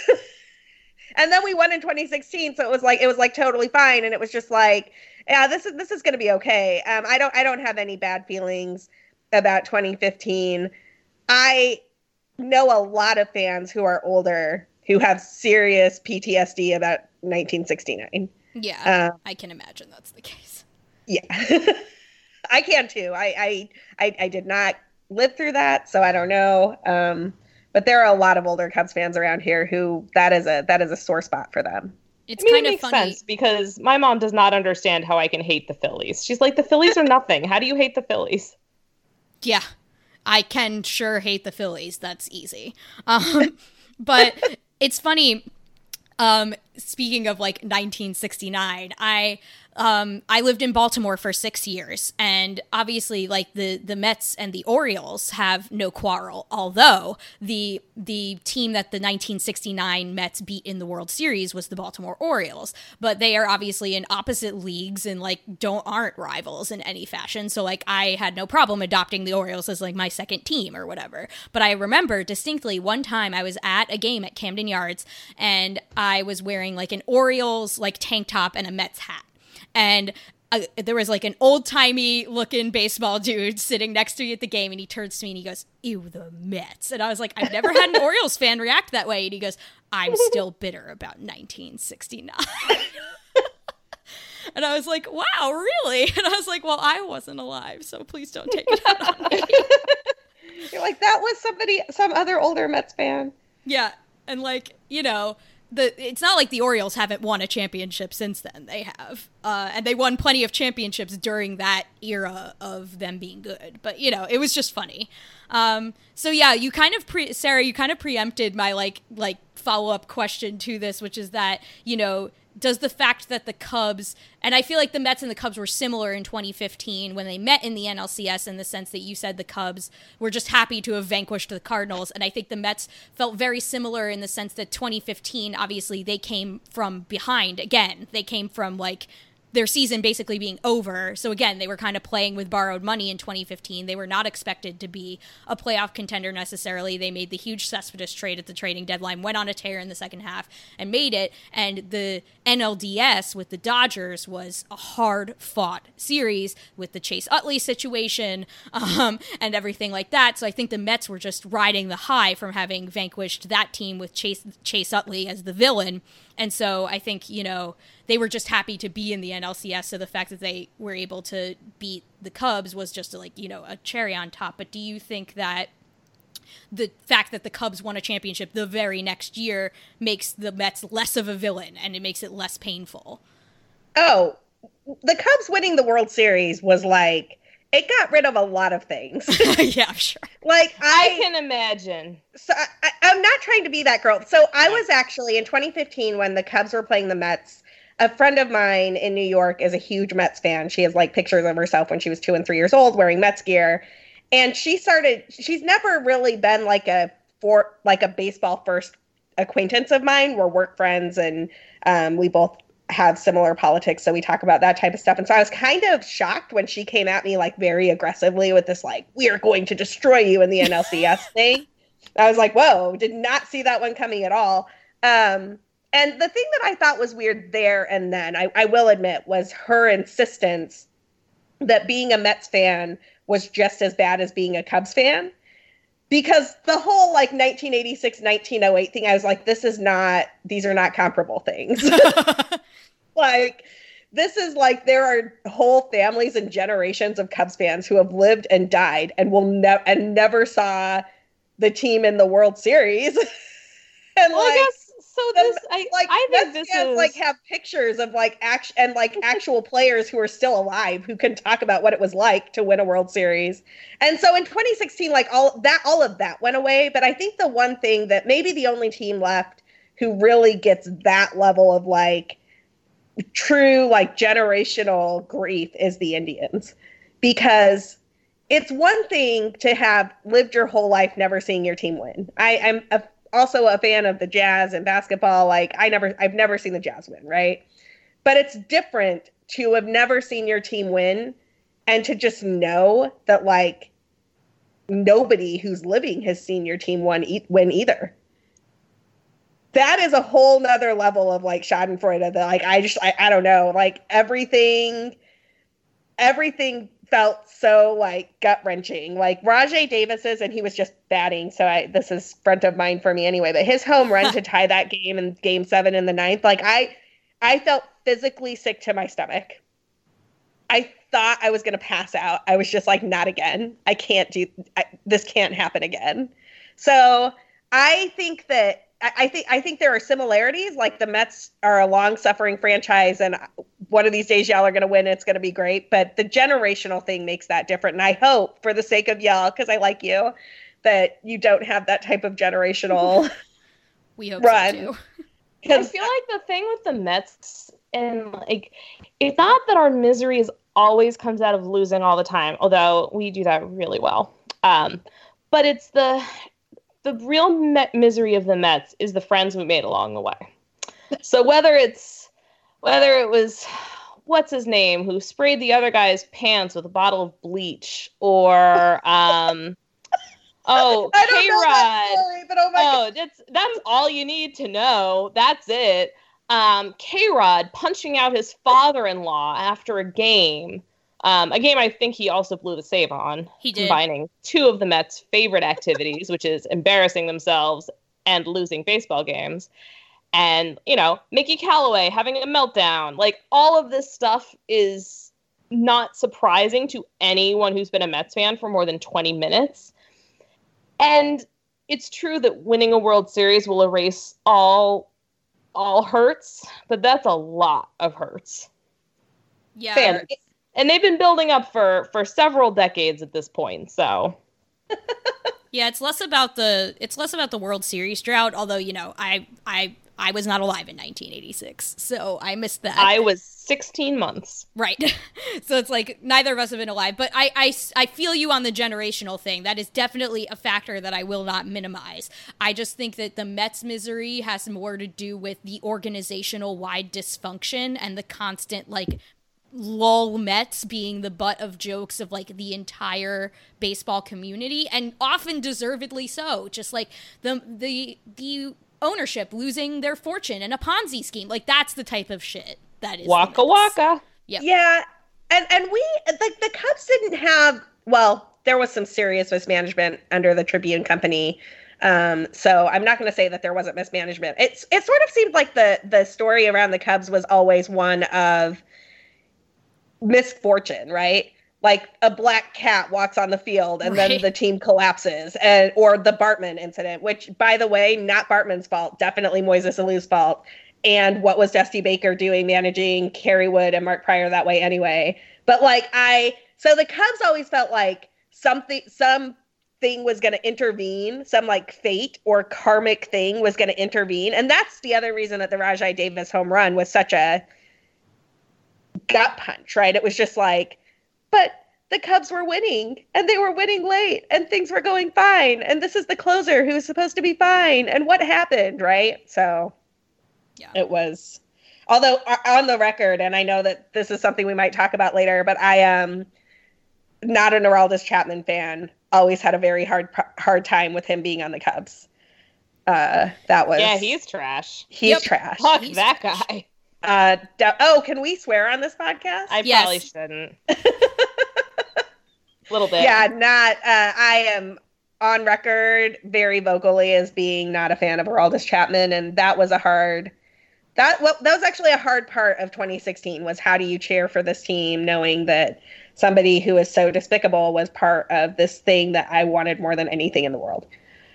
and then we won in 2016, so it was like it was like totally fine. And it was just like, yeah, this is this is gonna be okay. Um, I don't I don't have any bad feelings about 2015. I know a lot of fans who are older who have serious PTSD about 1969. Yeah, uh, I can imagine that's the case. Yeah, I can too. I, I, I I did not live through that, so I don't know. Um, but there are a lot of older Cubs fans around here who that is a that is a sore spot for them. It's I mean, kind it of makes funny sense because my mom does not understand how I can hate the Phillies. She's like, the Phillies are nothing. How do you hate the Phillies? Yeah, I can sure hate the Phillies. That's easy. Um, but it's funny. Um, speaking of like 1969, I um, I lived in Baltimore for six years, and obviously, like the the Mets and the Orioles have no quarrel. Although the the team that the 1969 Mets beat in the World Series was the Baltimore Orioles, but they are obviously in opposite leagues and like don't aren't rivals in any fashion. So like I had no problem adopting the Orioles as like my second team or whatever. But I remember distinctly one time I was at a game at Camden Yards, and I was wearing like an Orioles like tank top and a Mets hat and uh, there was like an old timey looking baseball dude sitting next to me at the game, and he turns to me and he goes, "Ew, the Mets." And I was like, "I've never had an Orioles fan react that way." And he goes, "I'm still bitter about 1969." and I was like, "Wow, really?" And I was like, "Well, I wasn't alive, so please don't take it out on me." You're like, "That was somebody, some other older Mets fan." Yeah, and like you know the it's not like the Orioles haven't won a championship since then. They have, uh, and they won plenty of championships during that era of them being good. But you know, it was just funny. Um, so yeah, you kind of pre Sarah, you kind of preempted my like like follow up question to this, which is that you know does the fact that the Cubs and I feel like the Mets and the Cubs were similar in 2015 when they met in the NLCS in the sense that you said the Cubs were just happy to have vanquished the Cardinals. And I think the Mets felt very similar in the sense that 2015 obviously they came from behind again. They came from like their season basically being over. So again, they were kind of playing with borrowed money in 2015. They were not expected to be a playoff contender necessarily. They made the huge Cespedes trade at the trading deadline, went on a tear in the second half, and made it. And the NLDS with the Dodgers was a hard fought series with the Chase Utley situation um, and everything like that. So I think the Mets were just riding the high from having vanquished that team with Chase Chase Utley as the villain and so I think, you know, they were just happy to be in the NLCS. So the fact that they were able to beat the Cubs was just like, you know, a cherry on top. But do you think that the fact that the Cubs won a championship the very next year makes the Mets less of a villain and it makes it less painful? Oh, the Cubs winning the World Series was like it got rid of a lot of things. yeah, sure. Like I, I, can imagine. So I, am not trying to be that girl. So I was actually in 2015 when the Cubs were playing the Mets. A friend of mine in New York is a huge Mets fan. She has like pictures of herself when she was two and three years old wearing Mets gear, and she started. She's never really been like a for like a baseball first acquaintance of mine. We're work friends, and um, we both have similar politics so we talk about that type of stuff. And so i was kind of shocked when she came at me like very aggressively with this like we are going to destroy you in the nlcs thing. I was like whoa did not see that one coming at all. Um, and the thing that i thought was weird there and then I, I will admit was her insistence that being a mets fan was just as bad as being a cubs fan because the whole like 1986 1908 thing i was like this is not these are not comparable things like this is like there are whole families and generations of Cubs fans who have lived and died and will never and never saw the team in the World Series. and well, like, so. This I like I think this fans, is like have pictures of like act and like actual players who are still alive who can talk about what it was like to win a World Series. And so in 2016, like all that, all of that went away. But I think the one thing that maybe the only team left who really gets that level of like true like generational grief is the Indians because it's one thing to have lived your whole life never seeing your team win. I, I'm a, also a fan of the Jazz and basketball. Like I never, I've never seen the Jazz win, right? But it's different to have never seen your team win and to just know that like nobody who's living has seen your team win, e- win either. That is a whole nother level of like Schadenfreude that like I just I, I don't know like everything everything felt so like gut wrenching. Like Rajai Davis's, and he was just batting. So I this is front of mind for me anyway. But his home run to tie that game in Game Seven in the ninth, like I, I felt physically sick to my stomach. I thought I was gonna pass out. I was just like, not again. I can't do. I, this can't happen again. So I think that I think I think there are similarities. Like the Mets are a long-suffering franchise, and one of these days y'all are going to win. It's going to be great. But the generational thing makes that different. And I hope, for the sake of y'all, because I like you, that you don't have that type of generational we hope run. so too. I feel like the thing with the Mets and like it's not that our misery is always comes out of losing all the time, although we do that really well. Um, but it's the the real met misery of the Mets is the friends we made along the way. So whether it's whether it was what's his name who sprayed the other guy's pants with a bottle of bleach or um oh I don't know that K-Rod story, but oh my oh that's that's all you need to know that's it um K-Rod punching out his father-in-law after a game um, a game I think he also blew the save on. He did. Combining two of the Mets' favorite activities, which is embarrassing themselves and losing baseball games. And, you know, Mickey Callaway having a meltdown. Like, all of this stuff is not surprising to anyone who's been a Mets fan for more than 20 minutes. And it's true that winning a World Series will erase all all hurts, but that's a lot of hurts. Yeah. Fair and they've been building up for for several decades at this point so yeah it's less about the it's less about the world series drought although you know i i i was not alive in 1986 so i missed that. I was 16 months. Right. So it's like neither of us have been alive but I, I i feel you on the generational thing. That is definitely a factor that i will not minimize. I just think that the mets misery has more to do with the organizational wide dysfunction and the constant like lol Mets being the butt of jokes of like the entire baseball community and often deservedly so. Just like the the the ownership losing their fortune in a ponzi scheme like that's the type of shit that is waka waka Yeah. yeah and and we like the cubs didn't have well there was some serious mismanagement under the tribune company um, so I'm not going to say that there wasn't mismanagement. It's it sort of seemed like the the story around the Cubs was always one of misfortune, right? Like a black cat walks on the field and Right. then the team collapses, and or the Bartman incident, which, by the way, not Bartman's fault, definitely Moises Alou's fault. And what was Dusty Baker doing, managing Kerry Wood and Mark Prior that way anyway? But like I, so the Cubs always felt like something, some thing was going to intervene, some like fate or karmic thing was going to intervene, and that's the other reason that the Rajai Davis home run was such a gut punch, right? It was just like, but the Cubs were winning and they were winning late and things were going fine. And this is the closer who was supposed to be fine. And what happened, right? So yeah. it was, although uh, on the record, and I know that this is something we might talk about later, but I am not an Aroldis Chapman fan. Always had a very hard hard time with him being on the Cubs. Uh, that was yeah he's trash he's Yep. trash. fuck He's that trash. guy Uh, d- oh, can we swear on this podcast? i Yes. probably shouldn't a little bit yeah, not. Uh, I am on record very vocally as being not a fan of Aroldis Chapman, and that was a hard. That well, that was actually a hard part of 2016. Was how do you cheer for this team, knowing that somebody who is so despicable was part of this thing that I wanted more than anything in the world.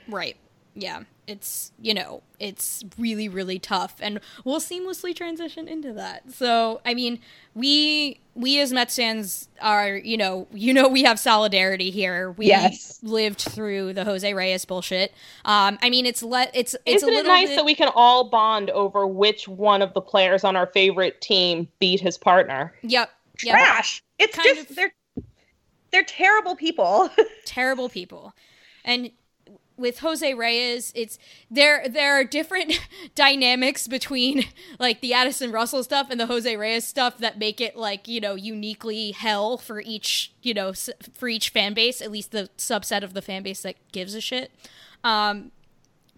Right. Yeah. It's, you know, it's really, really tough. And we'll seamlessly transition into that. So, I mean, we, we as Mets fans are, you know, you know, we have solidarity here. We Yes. lived through the Jose Reyes bullshit. Um, I mean, it's let, it's, it's Isn't a it nice bit- that we can all bond over which one of the players on our favorite team beat his partner? Yep. yep. Trash. It's just they're they're terrible people. terrible people. And with Jose Reyes, it's there there are different dynamics between like the Addison Russell stuff and the Jose Reyes stuff that make it like, you know, uniquely hell for each, you know, s- for each fan base, at least the subset of the fan base that gives a shit. Um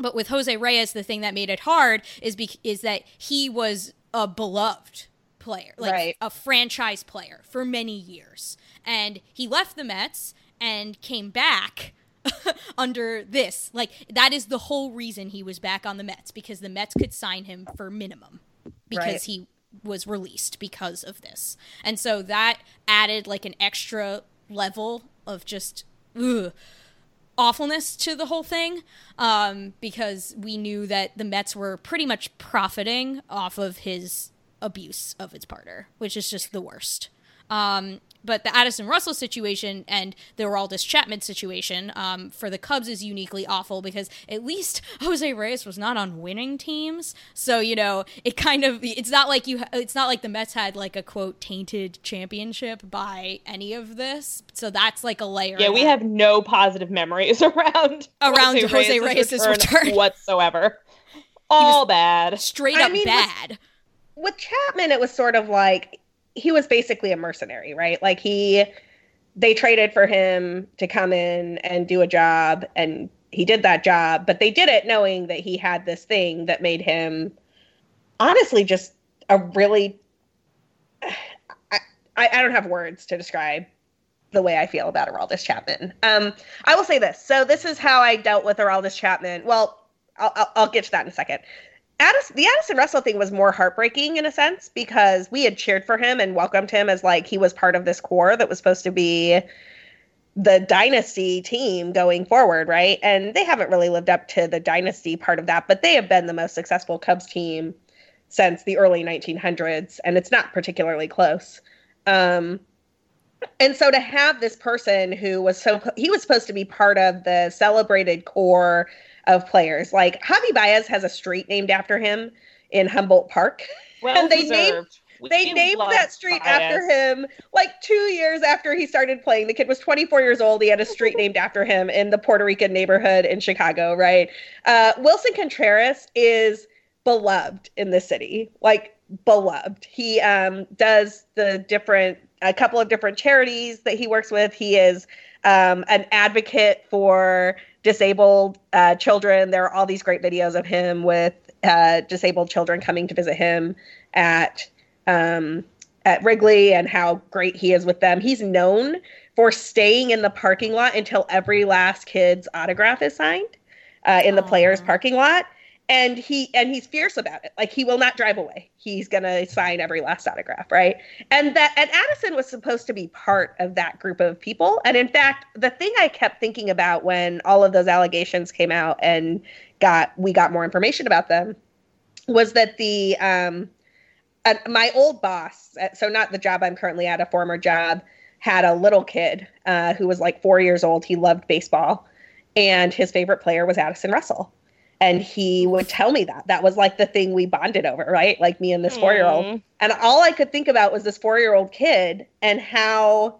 but with Jose Reyes, the thing that made it hard is be- is that he was a beloved player, like Right. a franchise player for many years, and he left the Mets and came back under this. Like that is the whole reason he was back on the Mets because the Mets could sign him for minimum because Right. he was released because of this, and so that added like an extra level of just. Ugh, awfulness to the whole thing um, because we knew that the Mets were pretty much profiting off of his abuse of his partner, which is just the worst. Um, but the Addison Russell situation and the Aroldis Chapman situation um, for the Cubs is uniquely awful because at least Jose Reyes was not on winning teams, so you know it kind of it's not like you it's not like the Mets had like a quote tainted championship by any of this. So that's like a layer. Yeah, we have no positive memories around Around Jose Reyes' return. whatsoever. All bad. straight I up mean, with- bad. with Chapman, it was sort of like he was basically a mercenary, right? Like he, they traded for him to come in and do a job, and he did that job. But they did it knowing that he had this thing that made him, honestly, just a really. I, I, don't have words to describe the way I feel about Aroldis Chapman. Um, I will say this. So this is how I dealt with Aroldis Chapman. Well, I'll, I'll, I'll get to that in a second. Addis, the Addison Russell thing was more heartbreaking in a sense because we had cheered for him and welcomed him as like he was part of this core that was supposed to be the dynasty team going forward, right? And they haven't really lived up to the dynasty part of that, but they have been the most successful Cubs team since the early 1900s, and it's not particularly close. Um, and so to have this person who was so he was supposed to be part of the celebrated core of players, like Javy Baez has a street named after him in Humboldt Park, Well and they named deserved. We they named that street Baez. after him like two years after he started playing. The kid was 24 years old. He had a street named after him in the Puerto Rican neighborhood in Chicago, right? Uh, Willson Contreras is beloved in the city, like beloved. He um, does the different, a couple of different charities that he works with. He is um, an advocate for disabled uh, children. There are all these great videos of him with uh, disabled children coming to visit him at um, at Wrigley and how great he is with them. He's known for staying in the parking lot until every last kid's autograph is signed uh, in the players' parking lot. And he and he's fierce about it. Like he will not drive away. He's gonna sign every last autograph, right? And that and Addison was supposed to be part of that group of people. And in fact, the thing I kept thinking about when all of those allegations came out and got we got more information about them was that the um uh, my old boss, uh, so not the job I'm currently at, a former job, had a little kid uh, who was like four years old. He loved baseball, and his favorite player was Addison Russell. And he would tell me that. That was like the thing we bonded over, right? Like me and this four year old. And all I could think about was this four year old kid and how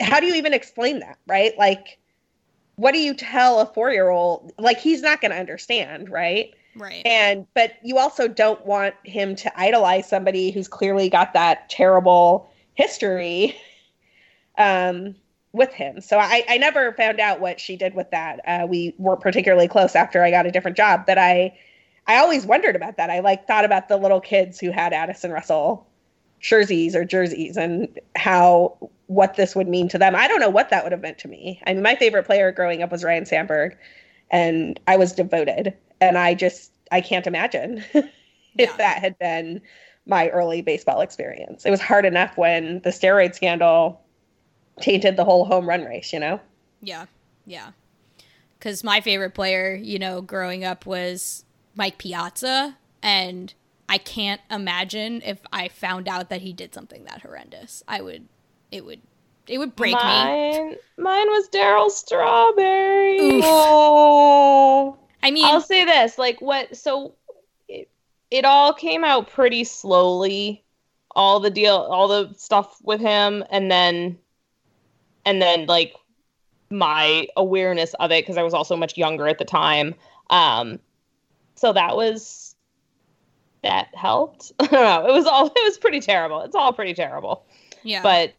how do you even explain that, right? Like, what do you tell a four year old? Like, he's not going to understand, right? Right. And, but you also don't want him to idolize somebody who's clearly got that terrible history um, with him. So I, I never found out what she did with that. Uh, we weren't particularly close after I got a different job, but I, I always wondered about that. I like thought about the little kids who had Addison Russell jerseys or jerseys and how what this would mean to them. I don't know what that would have meant to me. I mean, my favorite player growing up was Ryne Sandberg, and I was devoted. And I just I can't imagine if that had been my early baseball experience. It was hard enough when the steroid scandal tainted the whole home run race, you know? Yeah, yeah. because my favorite player, you know, growing up was Mike Piazza, and I can't imagine if I found out that he did something that horrendous. I would, it would, it would break mine, me. Mine was Darryl Strawberry. Oof. Oh. I mean, I'll say this: like, what? So it, it all came out pretty slowly. All the deal, all the stuff with him, and then, and then like my awareness of it because I was also much younger at the time. Um, so that was that helped. I don't know. It was all it was pretty terrible. It's all pretty terrible. Yeah. But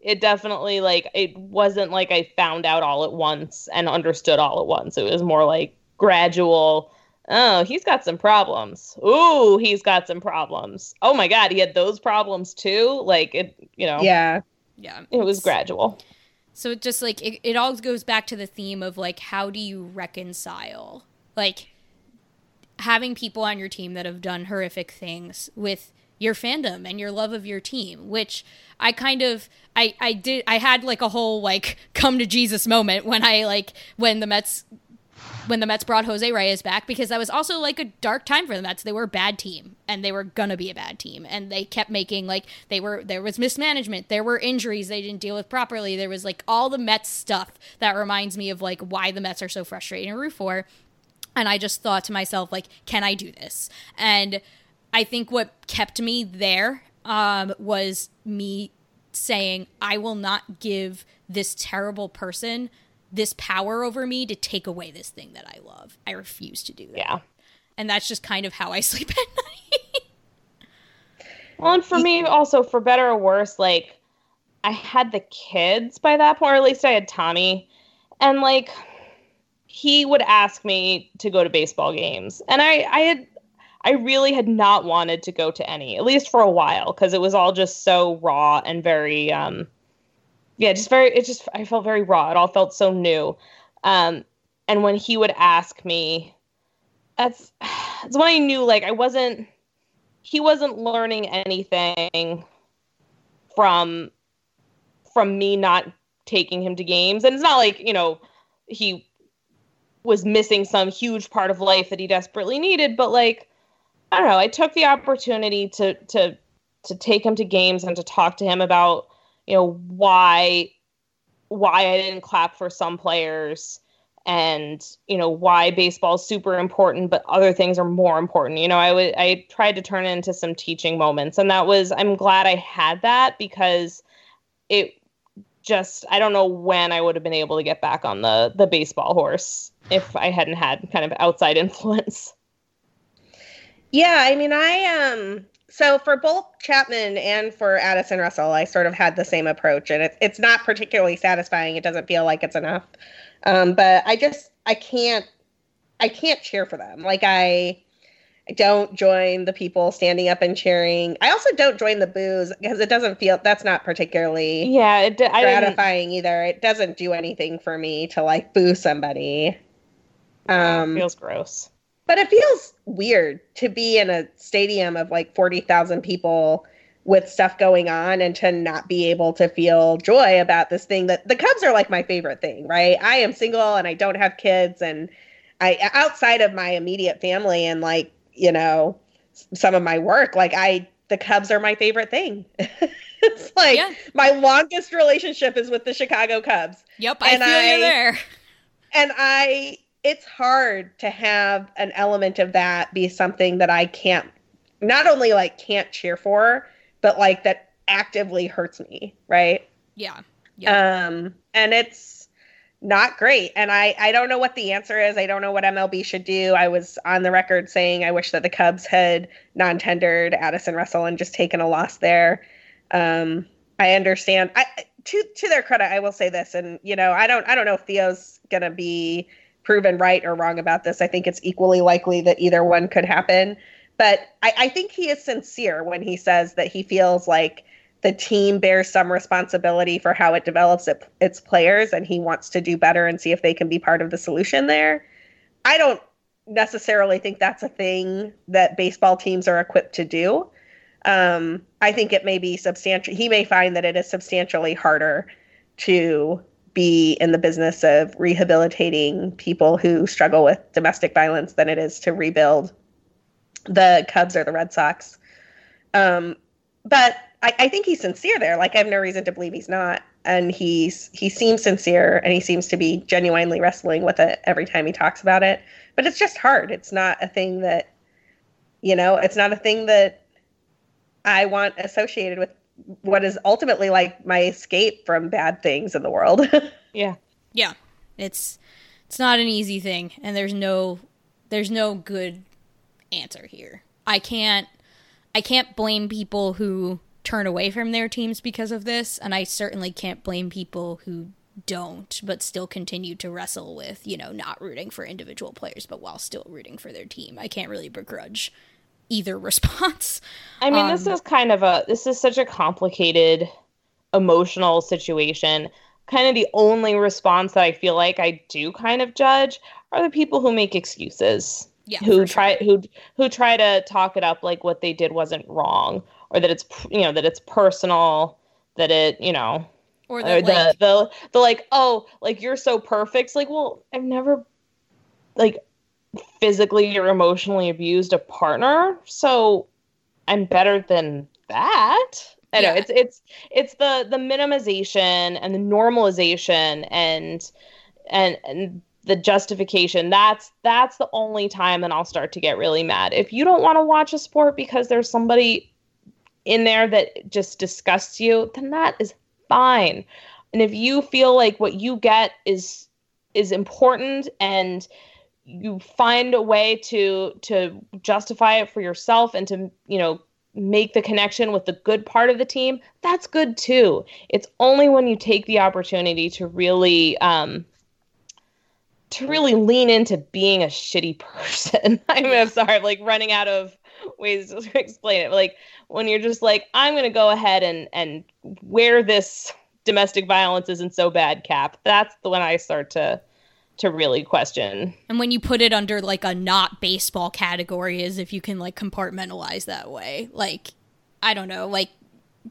it definitely like it wasn't like I found out all at once and understood all at once. It was more like gradual. Oh, he's got some problems. Ooh, he's got some problems. Oh my god, he had those problems too. Like it, you know. Yeah. Yeah. It was gradual. So it just like it, it all goes back to the theme of like how do you reconcile? Like having people on your team that have done horrific things with your fandom and your love of your team which i kind of i i did i had like a whole like come to jesus moment when i like when the mets when the Mets brought Jose Reyes back because that was also like a dark time for the Mets. They were a bad team and they were gonna be a bad team. And they kept making like they were there was mismanagement, there were injuries they didn't deal with properly. There was like all the Mets stuff that reminds me of like why the Mets are so frustrating to root for. And I just thought to myself, like, can I do this? And I think what kept me there um, was me saying, I will not give this terrible person this power over me to take away this thing that I love. I refuse to do that. Yeah. And that's just kind of how I sleep at night. Well, and for me also, for better or worse, like I had the kids by that point, or at least I had Tommy, and like he would ask me to go to baseball games, and I, I had, I really had not wanted to go to any, at least for a while, because it was all just so raw and very, um, yeah, just very. It just I felt very raw. It all felt so new. Um, and when he would ask me, that's that's when I knew like I wasn't. He wasn't learning anything from from me not taking him to games, and it's not like you know he was missing some huge part of life that he desperately needed, but like I don't know. I took the opportunity to to to take him to games and to talk to him about you know why why I didn't clap for some players and you know why baseball is super important but other things are more important. You know i would i tried to turn it into some teaching moments and that was i'm glad i had that because it just i don't know when i would have been able to get back on the the baseball horse if i hadn't had kind of outside influence. Yeah i mean i um so for both Chapman and for Addison Russell, I sort of had the same approach, and it's it's not particularly satisfying. It doesn't feel like it's enough, um, but I just I can't I can't cheer for them. Like I I don't join the people standing up and cheering. I also don't join the boos because it doesn't feel that's not particularly yeah it, I gratifying either. It doesn't do anything for me to like boo somebody. Um, it feels gross. But it feels weird to be in a stadium of like 40,000 people with stuff going on and to not be able to feel joy about this thing that the Cubs are like my favorite thing, right? I am single and I don't have kids and I outside of my immediate family and like, you know, some of my work, like I the Cubs are my favorite thing. it's like yeah. my longest relationship is with the Chicago Cubs. Yep, I and feel I, you there. And I it's hard to have an element of that be something that I can't not only like can't cheer for, but like that actively hurts me, right? Yeah. yeah. Um and it's not great. And I I don't know what the answer is. I don't know what MLB should do. I was on the record saying I wish that the Cubs had non-tendered Addison Russell and just taken a loss there. Um I understand. I to to their credit, I will say this and you know, I don't I don't know if Theo's going to be proven right or wrong about this. I think it's equally likely that either one could happen. But I, I, think he is sincere when he says that he feels like the team bears some responsibility for how it develops it, its players and he wants to do better and see if they can be part of the solution there. I don't necessarily think that's a thing that baseball teams are equipped to do. Um, I think it may be substantial. He may find that it is substantially harder to be in the business of rehabilitating people who struggle with domestic violence than it is to rebuild the Cubs or the Red Sox. Um, but I, I think he's sincere there. Like I have no reason to believe he's not. And he's he seems sincere and he seems to be genuinely wrestling with it every time he talks about it. But it's just hard. It's not a thing that you know, it's not a thing that I want associated with what is ultimately like my escape from bad things in the world. yeah. Yeah. It's it's not an easy thing and there's no there's no good answer here. I can't I can't blame people who turn away from their teams because of this, and I certainly can't blame people who don't but still continue to wrestle with, you know, not rooting for individual players but while still rooting for their team. I can't really begrudge either response. I mean, Um, this is kind of a this is such a complicated emotional situation. Kind of the only response that I feel like I do kind of judge are the people who make excuses. Yeah, who try who who try to talk it up like what they did wasn't wrong or that it's you know that it's personal that it you know Or or the like- the the like oh like you're so perfect it's like well I've never like physically or emotionally abused a partner so I'm better than that I know Yeah. it's it's it's the the minimization and the normalization and and and the justification that's that's the only time that I'll start to get really mad. If you don't want to watch a sport because there's somebody in there that just disgusts you, then that is fine. And if you feel like what you get is is important and you find a way to to justify it for yourself and to, you know, make the connection with the good part of the team, that's good too. It's only when you take the opportunity to really um to really lean into being a shitty person. I'm sorry, I'm like running out of ways to explain it. But like when you're just like, I'm gonna go ahead and and wear this domestic violence isn't so bad cap. That's the when I start to to really question. And when you put it under like a not baseball category, as if you can like compartmentalize that way. Like, I don't know, like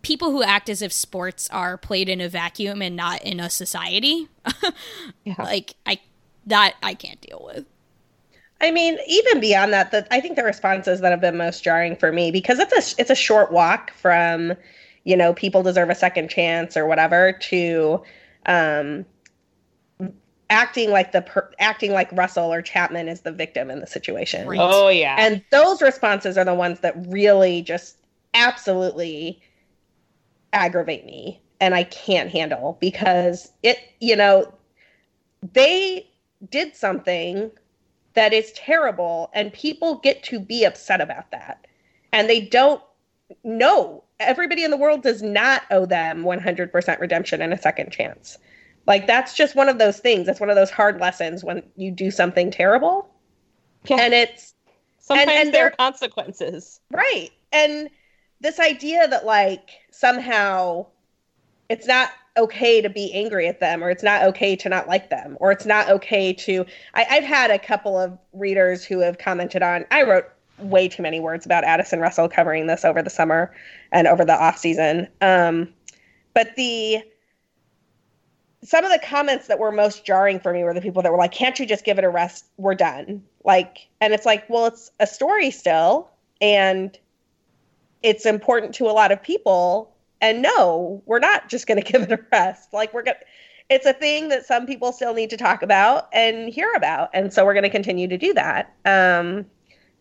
people who act as if sports are played in a vacuum and not in a society. Like, I that I can't deal with. I mean, even beyond that, the, I think the responses that have been most jarring for me because it's a it's a short walk from, you know, people deserve a second chance or whatever to, um, acting like the per, acting like Russell or Chapman is the victim in the situation. Right. Oh yeah. And those responses are the ones that really just absolutely aggravate me and I can't handle because it, you know, they did something that is terrible and people get to be upset about that. And they don't know. Everybody in the world does not owe them 100% redemption and a second chance. Like that's just one of those things. That's one of those hard lessons when you do something terrible. And it's Sometimes and, and there are consequences. right. And this idea that like somehow it's not okay to be angry at them or it's not okay to not like them or it's not okay to I, i've had a couple of readers who have commented on i wrote way too many words about addison russell covering this over the summer and over the off season um, but the some of the comments that were most jarring for me were the people that were like can't you just give it a rest? We're done. Like and it's like well it's a story still and it's important to a lot of people and no we're not just going to give it a rest. Like we're going to it's a thing that some people still need to talk about and hear about and so we're going to continue to do that. Um,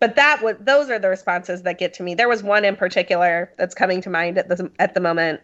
but that was those are the responses that get to me. There was one in particular that's coming to mind at the at the moment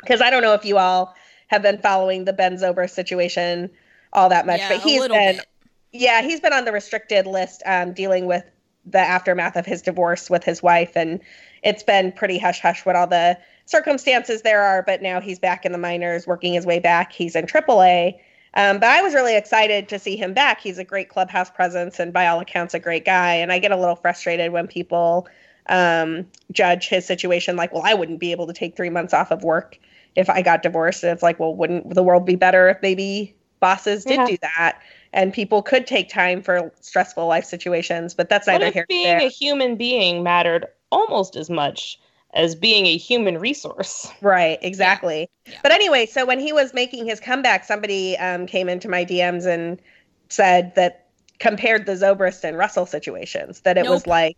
because i don't know if you all have been following the ben zobrist situation all that much Yeah, but he's been bit. yeah he's been on the restricted list um, dealing with the aftermath of his divorce with his wife and it's been pretty hush hush what all the circumstances there are but now he's back in the minors working his way back. He's in aaa um, but i was really excited to see him back. He's a great clubhouse presence and by all accounts a great guy and i get a little frustrated when people um, judge his situation like well i wouldn't be able to take three months off of work if i got divorced and it's like well wouldn't the world be better if maybe bosses did Yeah. do that and people could take time for stressful life situations but that's What if here nor being there a human being mattered almost as much as being a human resource. Right, exactly. Yeah. Yeah. But anyway, so when he was making his comeback, somebody um, came into my DMs and said that compared the Zobrist and Russell situations, that it nope. was like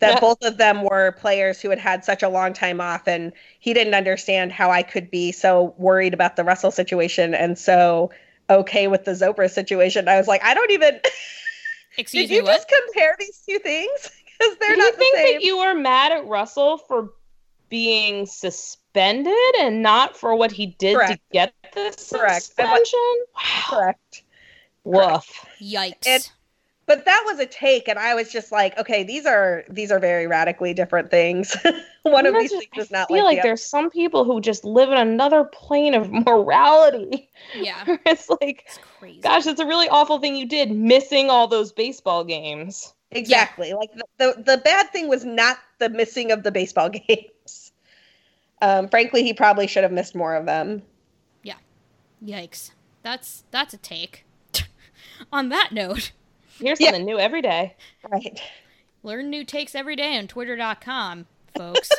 that yeah. both of them were players who had had such a long time off and he didn't understand how I could be so worried about the Russell situation and so okay with the Zobrist situation. I was like, I don't even Excuse me. Did you me, just compare these two things? Because they're Do not you think same. that you were mad at Russell for being suspended and not for what he did Correct. to get the Correct. suspension? Wow. Correct. Woof. Yikes. It, but that was a take and i was just like okay these are these are very radically different things one of these just, things is not I feel like, like the there's some people who just live in another plane of morality. Yeah. it's like it's crazy. gosh, it's a really awful thing you did missing all those baseball games. exactly yeah. like the, the the bad thing was not the missing of the baseball games um frankly he probably should have missed more of them yeah yikes that's that's a take on that note Here's something yeah. new every day. Right. Learn new takes every day on twitter.com, folks.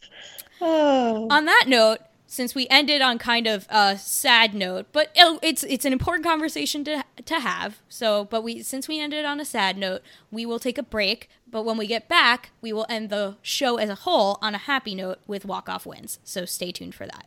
oh. On that note, since we ended on kind of a sad note, but oh, it's it's an important conversation to to have. So, but we since we ended on a sad note, we will take a break. But when we get back, we will end the show as a whole on a happy note with walk off wins. So stay tuned for that.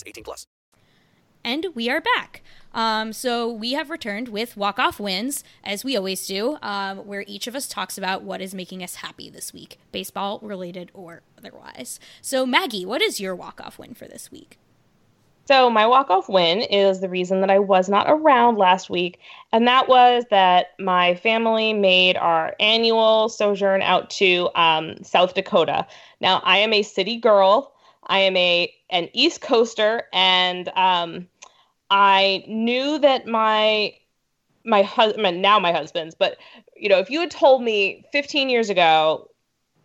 18 plus. And we are back. Um, so we have returned with walk-off wins, as we always do, um, where each of us talks about what is making us happy this week, baseball related or otherwise. So Maggie, what is your walk-off win for this week? So, my walk off win is the reason that I was not around last week, and that was that my family made our annual sojourn out to um, South Dakota. Now, I am a city girl, I am a an East Coaster, and um, I knew that my my husband now my husband's but you know if you had told me 15 years ago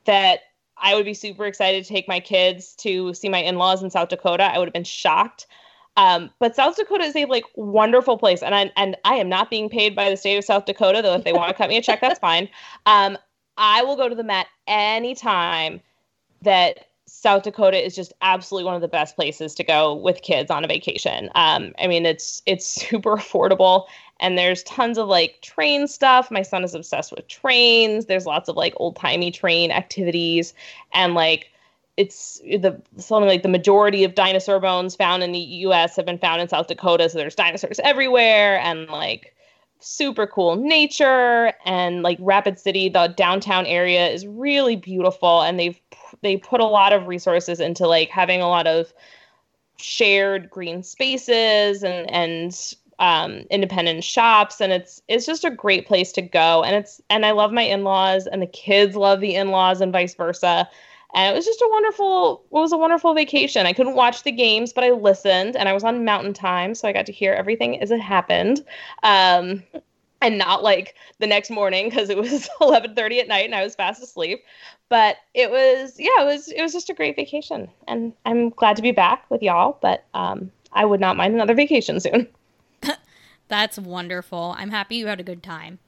that I would be super excited to take my kids to see my in-laws in South Dakota. I would have been shocked. Um, but South Dakota is a like wonderful place, and I and I am not being paid by the state of South Dakota. Though if they want to cut me a check, that's fine. Um, I will go to the Met anytime that South Dakota is just absolutely one of the best places to go with kids on a vacation. Um, I mean, it's it's super affordable, and there's tons of like train stuff. My son is obsessed with trains. There's lots of like old timey train activities and like it's the something like the majority of dinosaur bones found in the US have been found in South Dakota. So there's dinosaurs everywhere and like super cool nature and like Rapid City, the downtown area is really beautiful and they've they put a lot of resources into like having a lot of shared green spaces and and um, independent shops and it's it's just a great place to go. And it's and I love my in-laws and the kids love the in-laws and vice versa. And it was just a wonderful it was a wonderful vacation. I couldn't watch the games but I listened and I was on mountain time so I got to hear everything as it happened. Um, and not like the next morning because it was 11:30 at night and I was fast asleep but it was yeah it was it was just a great vacation and I'm glad to be back with y'all but um, I would not mind another vacation soon That's wonderful. I'm happy you had a good time.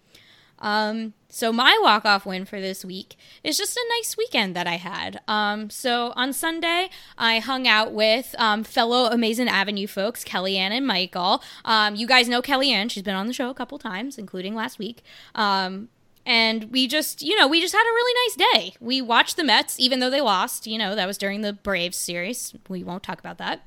Um, so my walk off win for this week is just a nice weekend that I had. Um, so on Sunday, I hung out with um, fellow Amazing Avenue folks, Kellyanne and Michael. Um, you guys know Kellyanne; she's been on the show a couple times, including last week. Um, and we just, you know, we just had a really nice day. We watched the Mets, even though they lost. You know, that was during the Braves series. We won't talk about that.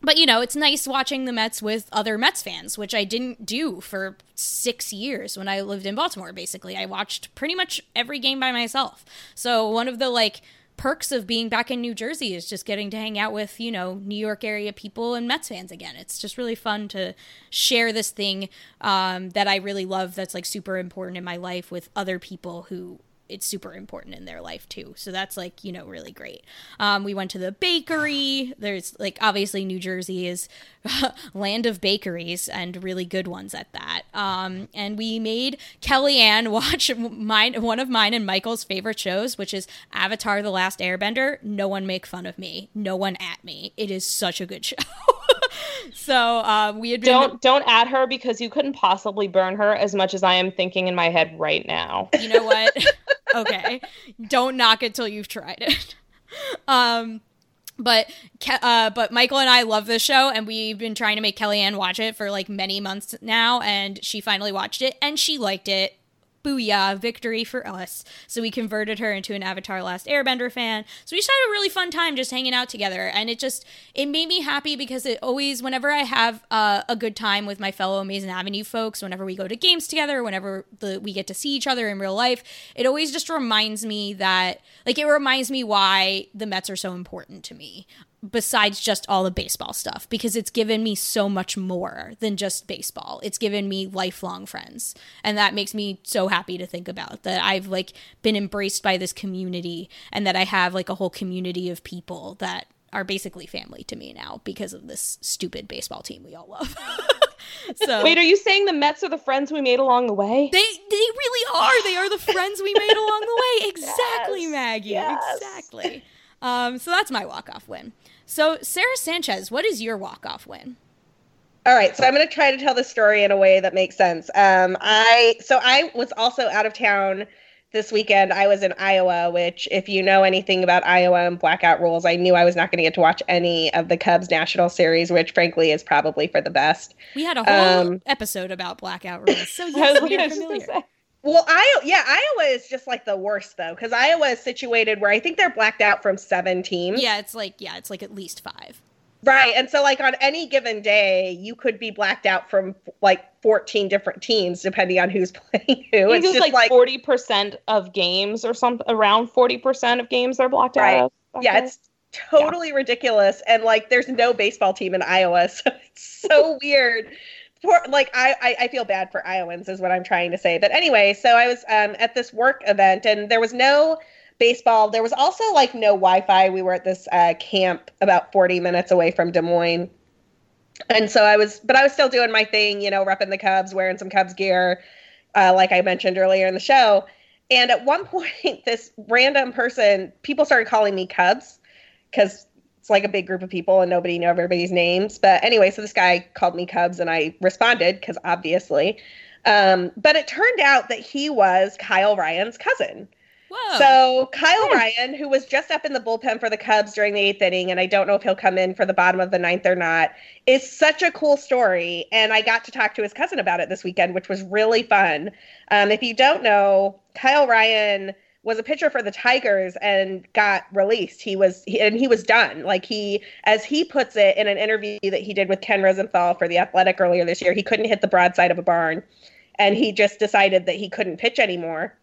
But you know, it's nice watching the Mets with other Mets fans, which I didn't do for six years when I lived in Baltimore. Basically, I watched pretty much every game by myself. So one of the like perks of being back in New Jersey is just getting to hang out with you know New York area people and Mets fans again. It's just really fun to share this thing um, that I really love. That's like super important in my life with other people who it's super important in their life too. So that's like, you know, really great. Um, we went to the bakery. There's like obviously New Jersey is land of bakeries and really good ones at that. Um, and we made Kellyanne watch mine one of mine and Michael's favorite shows, which is Avatar The Last Airbender. No one make fun of me. No one at me. It is such a good show. So um, we had been don't don't add her because you couldn't possibly burn her as much as I am thinking in my head right now. You know what? okay, don't knock it till you've tried it. Um, but uh, but Michael and I love this show, and we've been trying to make Kellyanne watch it for like many months now, and she finally watched it, and she liked it booyah, victory for us. So we converted her into an Avatar Last Airbender fan. So we just had a really fun time just hanging out together. And it just, it made me happy because it always, whenever I have uh, a good time with my fellow Amazing Avenue folks, whenever we go to games together, whenever the, we get to see each other in real life, it always just reminds me that, like, it reminds me why the Mets are so important to me besides just all the baseball stuff because it's given me so much more than just baseball. It's given me lifelong friends. And that makes me so happy to think about that I've like been embraced by this community and that I have like a whole community of people that are basically family to me now because of this stupid baseball team we all love. so Wait, are you saying the Mets are the friends we made along the way? They they really are. They are the friends we made along the way. Exactly, yes, Maggie. Yes. Exactly. Um, so that's my walk off win. So, Sarah Sanchez, what is your walk off win? All right, so I'm going to try to tell the story in a way that makes sense. Um, I so I was also out of town this weekend. I was in Iowa, which, if you know anything about Iowa and blackout rules, I knew I was not going to get to watch any of the Cubs national series, which frankly is probably for the best. We had a whole um, episode about blackout rules, so yes, we are familiar. Well, Iowa, yeah, Iowa is just like the worst though, because Iowa is situated where I think they're blacked out from seven teams. Yeah, it's like yeah, it's like at least five. Right, and so like on any given day, you could be blacked out from like fourteen different teams, depending on who's playing who. It's just like forty percent of games, or some around forty percent of games are blocked right. out. Okay. Yeah, it's totally yeah. ridiculous, and like there's no baseball team in Iowa, so it's so weird for like I, I, I feel bad for Iowans is what I'm trying to say. But anyway, so I was um, at this work event and there was no baseball. There was also like no Wi-Fi. We were at this uh, camp about 40 minutes away from Des Moines. And so I was, but I was still doing my thing, you know, repping the Cubs, wearing some Cubs gear, uh, like I mentioned earlier in the show. And at one point, this random person, people started calling me Cubs because it's like a big group of people and nobody knew everybody's names. But anyway, so this guy called me Cubs and I responded because obviously. Um, but it turned out that he was Kyle Ryan's cousin. Whoa. So Kyle Ryan, who was just up in the bullpen for the Cubs during the eighth inning, and I don't know if he'll come in for the bottom of the ninth or not, is such a cool story. And I got to talk to his cousin about it this weekend, which was really fun. Um, if you don't know, Kyle Ryan was a pitcher for the Tigers and got released. He was he, and he was done. Like he as he puts it in an interview that he did with Ken Rosenthal for the Athletic earlier this year, he couldn't hit the broadside of a barn and he just decided that he couldn't pitch anymore.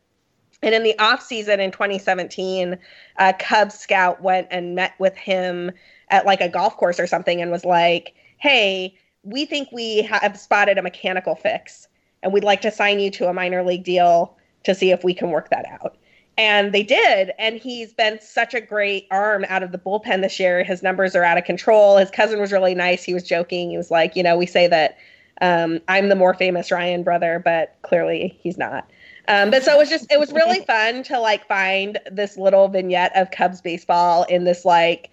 And in the offseason in 2017, a Cubs scout went and met with him at like a golf course or something and was like, "Hey, we think we have spotted a mechanical fix and we'd like to sign you to a minor league deal to see if we can work that out." And they did. And he's been such a great arm out of the bullpen this year. His numbers are out of control. His cousin was really nice. He was joking. He was like, you know, we say that um, I'm the more famous Ryan brother, but clearly he's not. Um, but so it was just, it was really fun to like find this little vignette of Cubs baseball in this like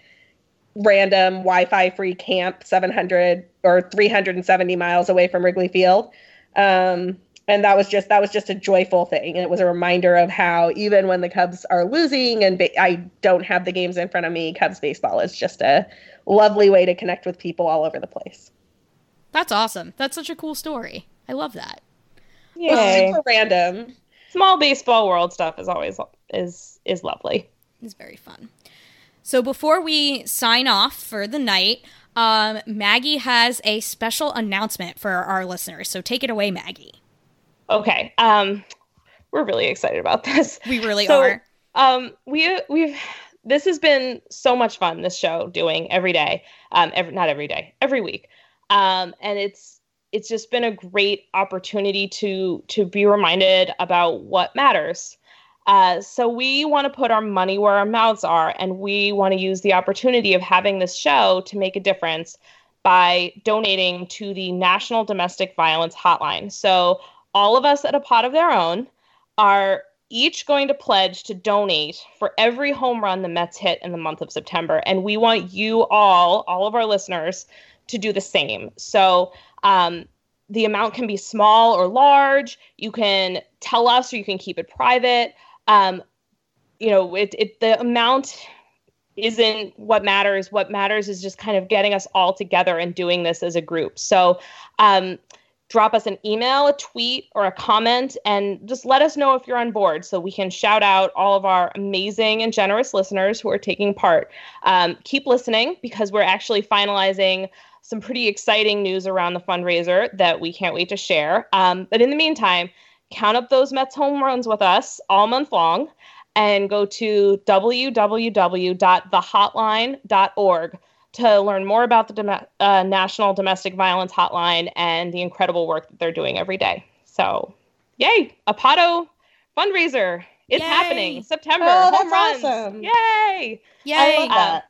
random Wi Fi free camp 700 or 370 miles away from Wrigley Field. Um, and that was just that was just a joyful thing. And it was a reminder of how even when the cubs are losing and ba- i don't have the games in front of me cubs baseball is just a lovely way to connect with people all over the place. That's awesome. That's such a cool story. I love that. Yeah super random. Small baseball world stuff is always is is lovely. It's very fun. So before we sign off for the night um, Maggie has a special announcement for our listeners. So take it away, Maggie. Okay. Um, we're really excited about this. We really so, are. Um, we we've this has been so much fun. This show doing every day, um, every not every day, every week, um, and it's it's just been a great opportunity to to be reminded about what matters. Uh, so we want to put our money where our mouths are, and we want to use the opportunity of having this show to make a difference by donating to the National Domestic Violence Hotline. So all of us at a pot of their own are each going to pledge to donate for every home run the Mets hit in the month of September. And we want you all, all of our listeners, to do the same. So um, the amount can be small or large. You can tell us or you can keep it private. Um, you know, it, it the amount isn't what matters. What matters is just kind of getting us all together and doing this as a group. So um, drop us an email, a tweet, or a comment, and just let us know if you're on board so we can shout out all of our amazing and generous listeners who are taking part. Um, keep listening because we're actually finalizing some pretty exciting news around the fundraiser that we can't wait to share. Um, but in the meantime, count up those Mets home runs with us all month long and go to www.thehotline.org to learn more about the Dom- uh, National Domestic Violence Hotline and the incredible work that they're doing every day. So, yay, Apato fundraiser. It's Yay. happening. September. Oh, home that's runs. awesome. Yay. Yay. I love that.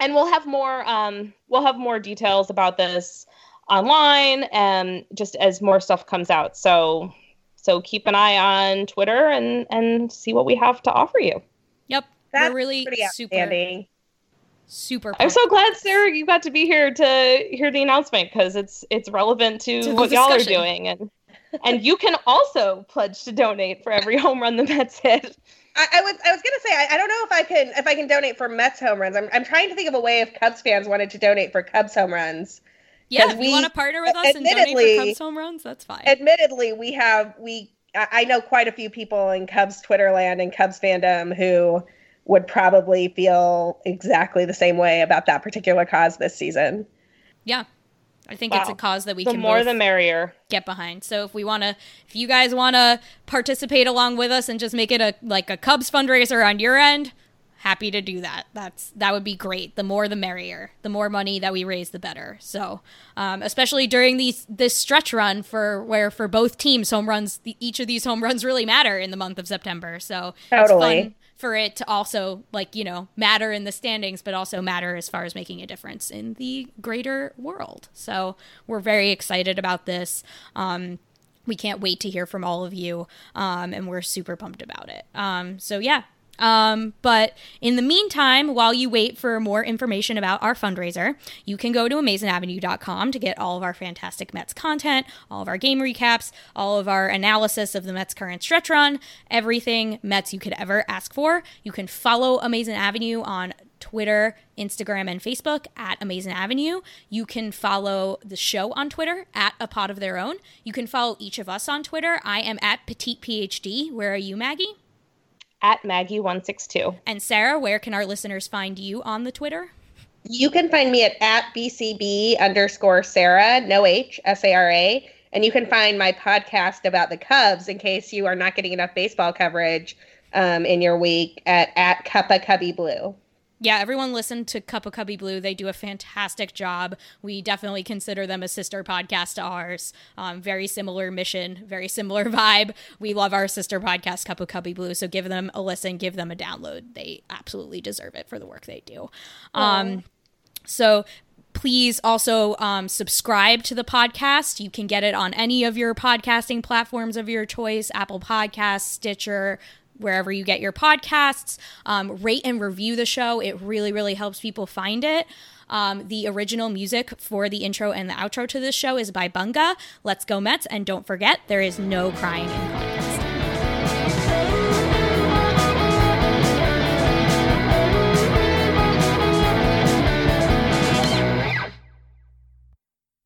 and we'll have more um, we'll have more details about this online and just as more stuff comes out. So so keep an eye on Twitter and and see what we have to offer you. Yep. That's We're really pretty super outstanding. Super I'm so glad, Sarah, you got to be here to hear the announcement because it's it's relevant to, To the what y'all are doing, and and you can also pledge to donate for every home run the Mets hit. I, I was I was gonna say I, I don't know if I can if I can donate for Mets home runs. I'm I'm trying to think of a way if Cubs fans wanted to donate for Cubs home runs. Yeah, we- you want to partner with us and donate for Cubs home runs, that's fine. Admittedly, we have we I I know quite a few people in Cubs Twitter land and Cubs fandom who would probably feel exactly the same way about that particular cause this season. yeah. I think it's a cause that we the can more the merrier. get behind. So if we want to if you guys want to participate along with us and just make it a like a Cubs fundraiser on your end, happy to do that. That's that would be great. The more the merrier. The more money that we raise the better. So, um, especially during these this stretch run for where for both teams home runs the, each of these home runs really matter in the month of September. So, it's Totally. fun for it to also like you know matter in the standings but also matter as far as making a difference in the greater world. So we're very excited about this. Um we can't wait to hear from all of you um and we're super pumped about it. Um so yeah um, but in the meantime, while you wait for more information about our fundraiser, you can go to amazingavenue.com to get all of our fantastic Mets content, all of our game recaps, all of our analysis of the Mets' current stretch run, everything Mets you could ever ask for. You can follow Amazing Avenue on Twitter, Instagram, and Facebook at Amazing Avenue. You can follow the show on Twitter at A Pot of Their Own. You can follow each of us on Twitter. I am at Petite PhD. Where are you, Maggie? At Maggie162. And Sarah, where can our listeners find you on the Twitter? You can find me at, at BCB underscore Sarah, no H, S A R A. And you can find my podcast about the Cubs in case you are not getting enough baseball coverage um, in your week at, at Cuppa Cubbie Blue. Yeah, everyone listen to Cup of Cubbie Blue. They do a fantastic job. We definitely consider them a sister podcast to ours. Um, very similar mission, very similar vibe. We love our sister podcast, Cup of Cubbie Blue. So give them a listen, give them a download. They absolutely deserve it for the work they do. Um, so please also um, subscribe to the podcast. You can get it on any of your podcasting platforms of your choice Apple Podcasts, Stitcher, wherever you get your podcasts. Um, rate and review the show. It really, really helps people find it. Um, the original music for the intro and the outro to this show is by Bunga. Let's go Mets. And don't forget, there is no crying in podcast.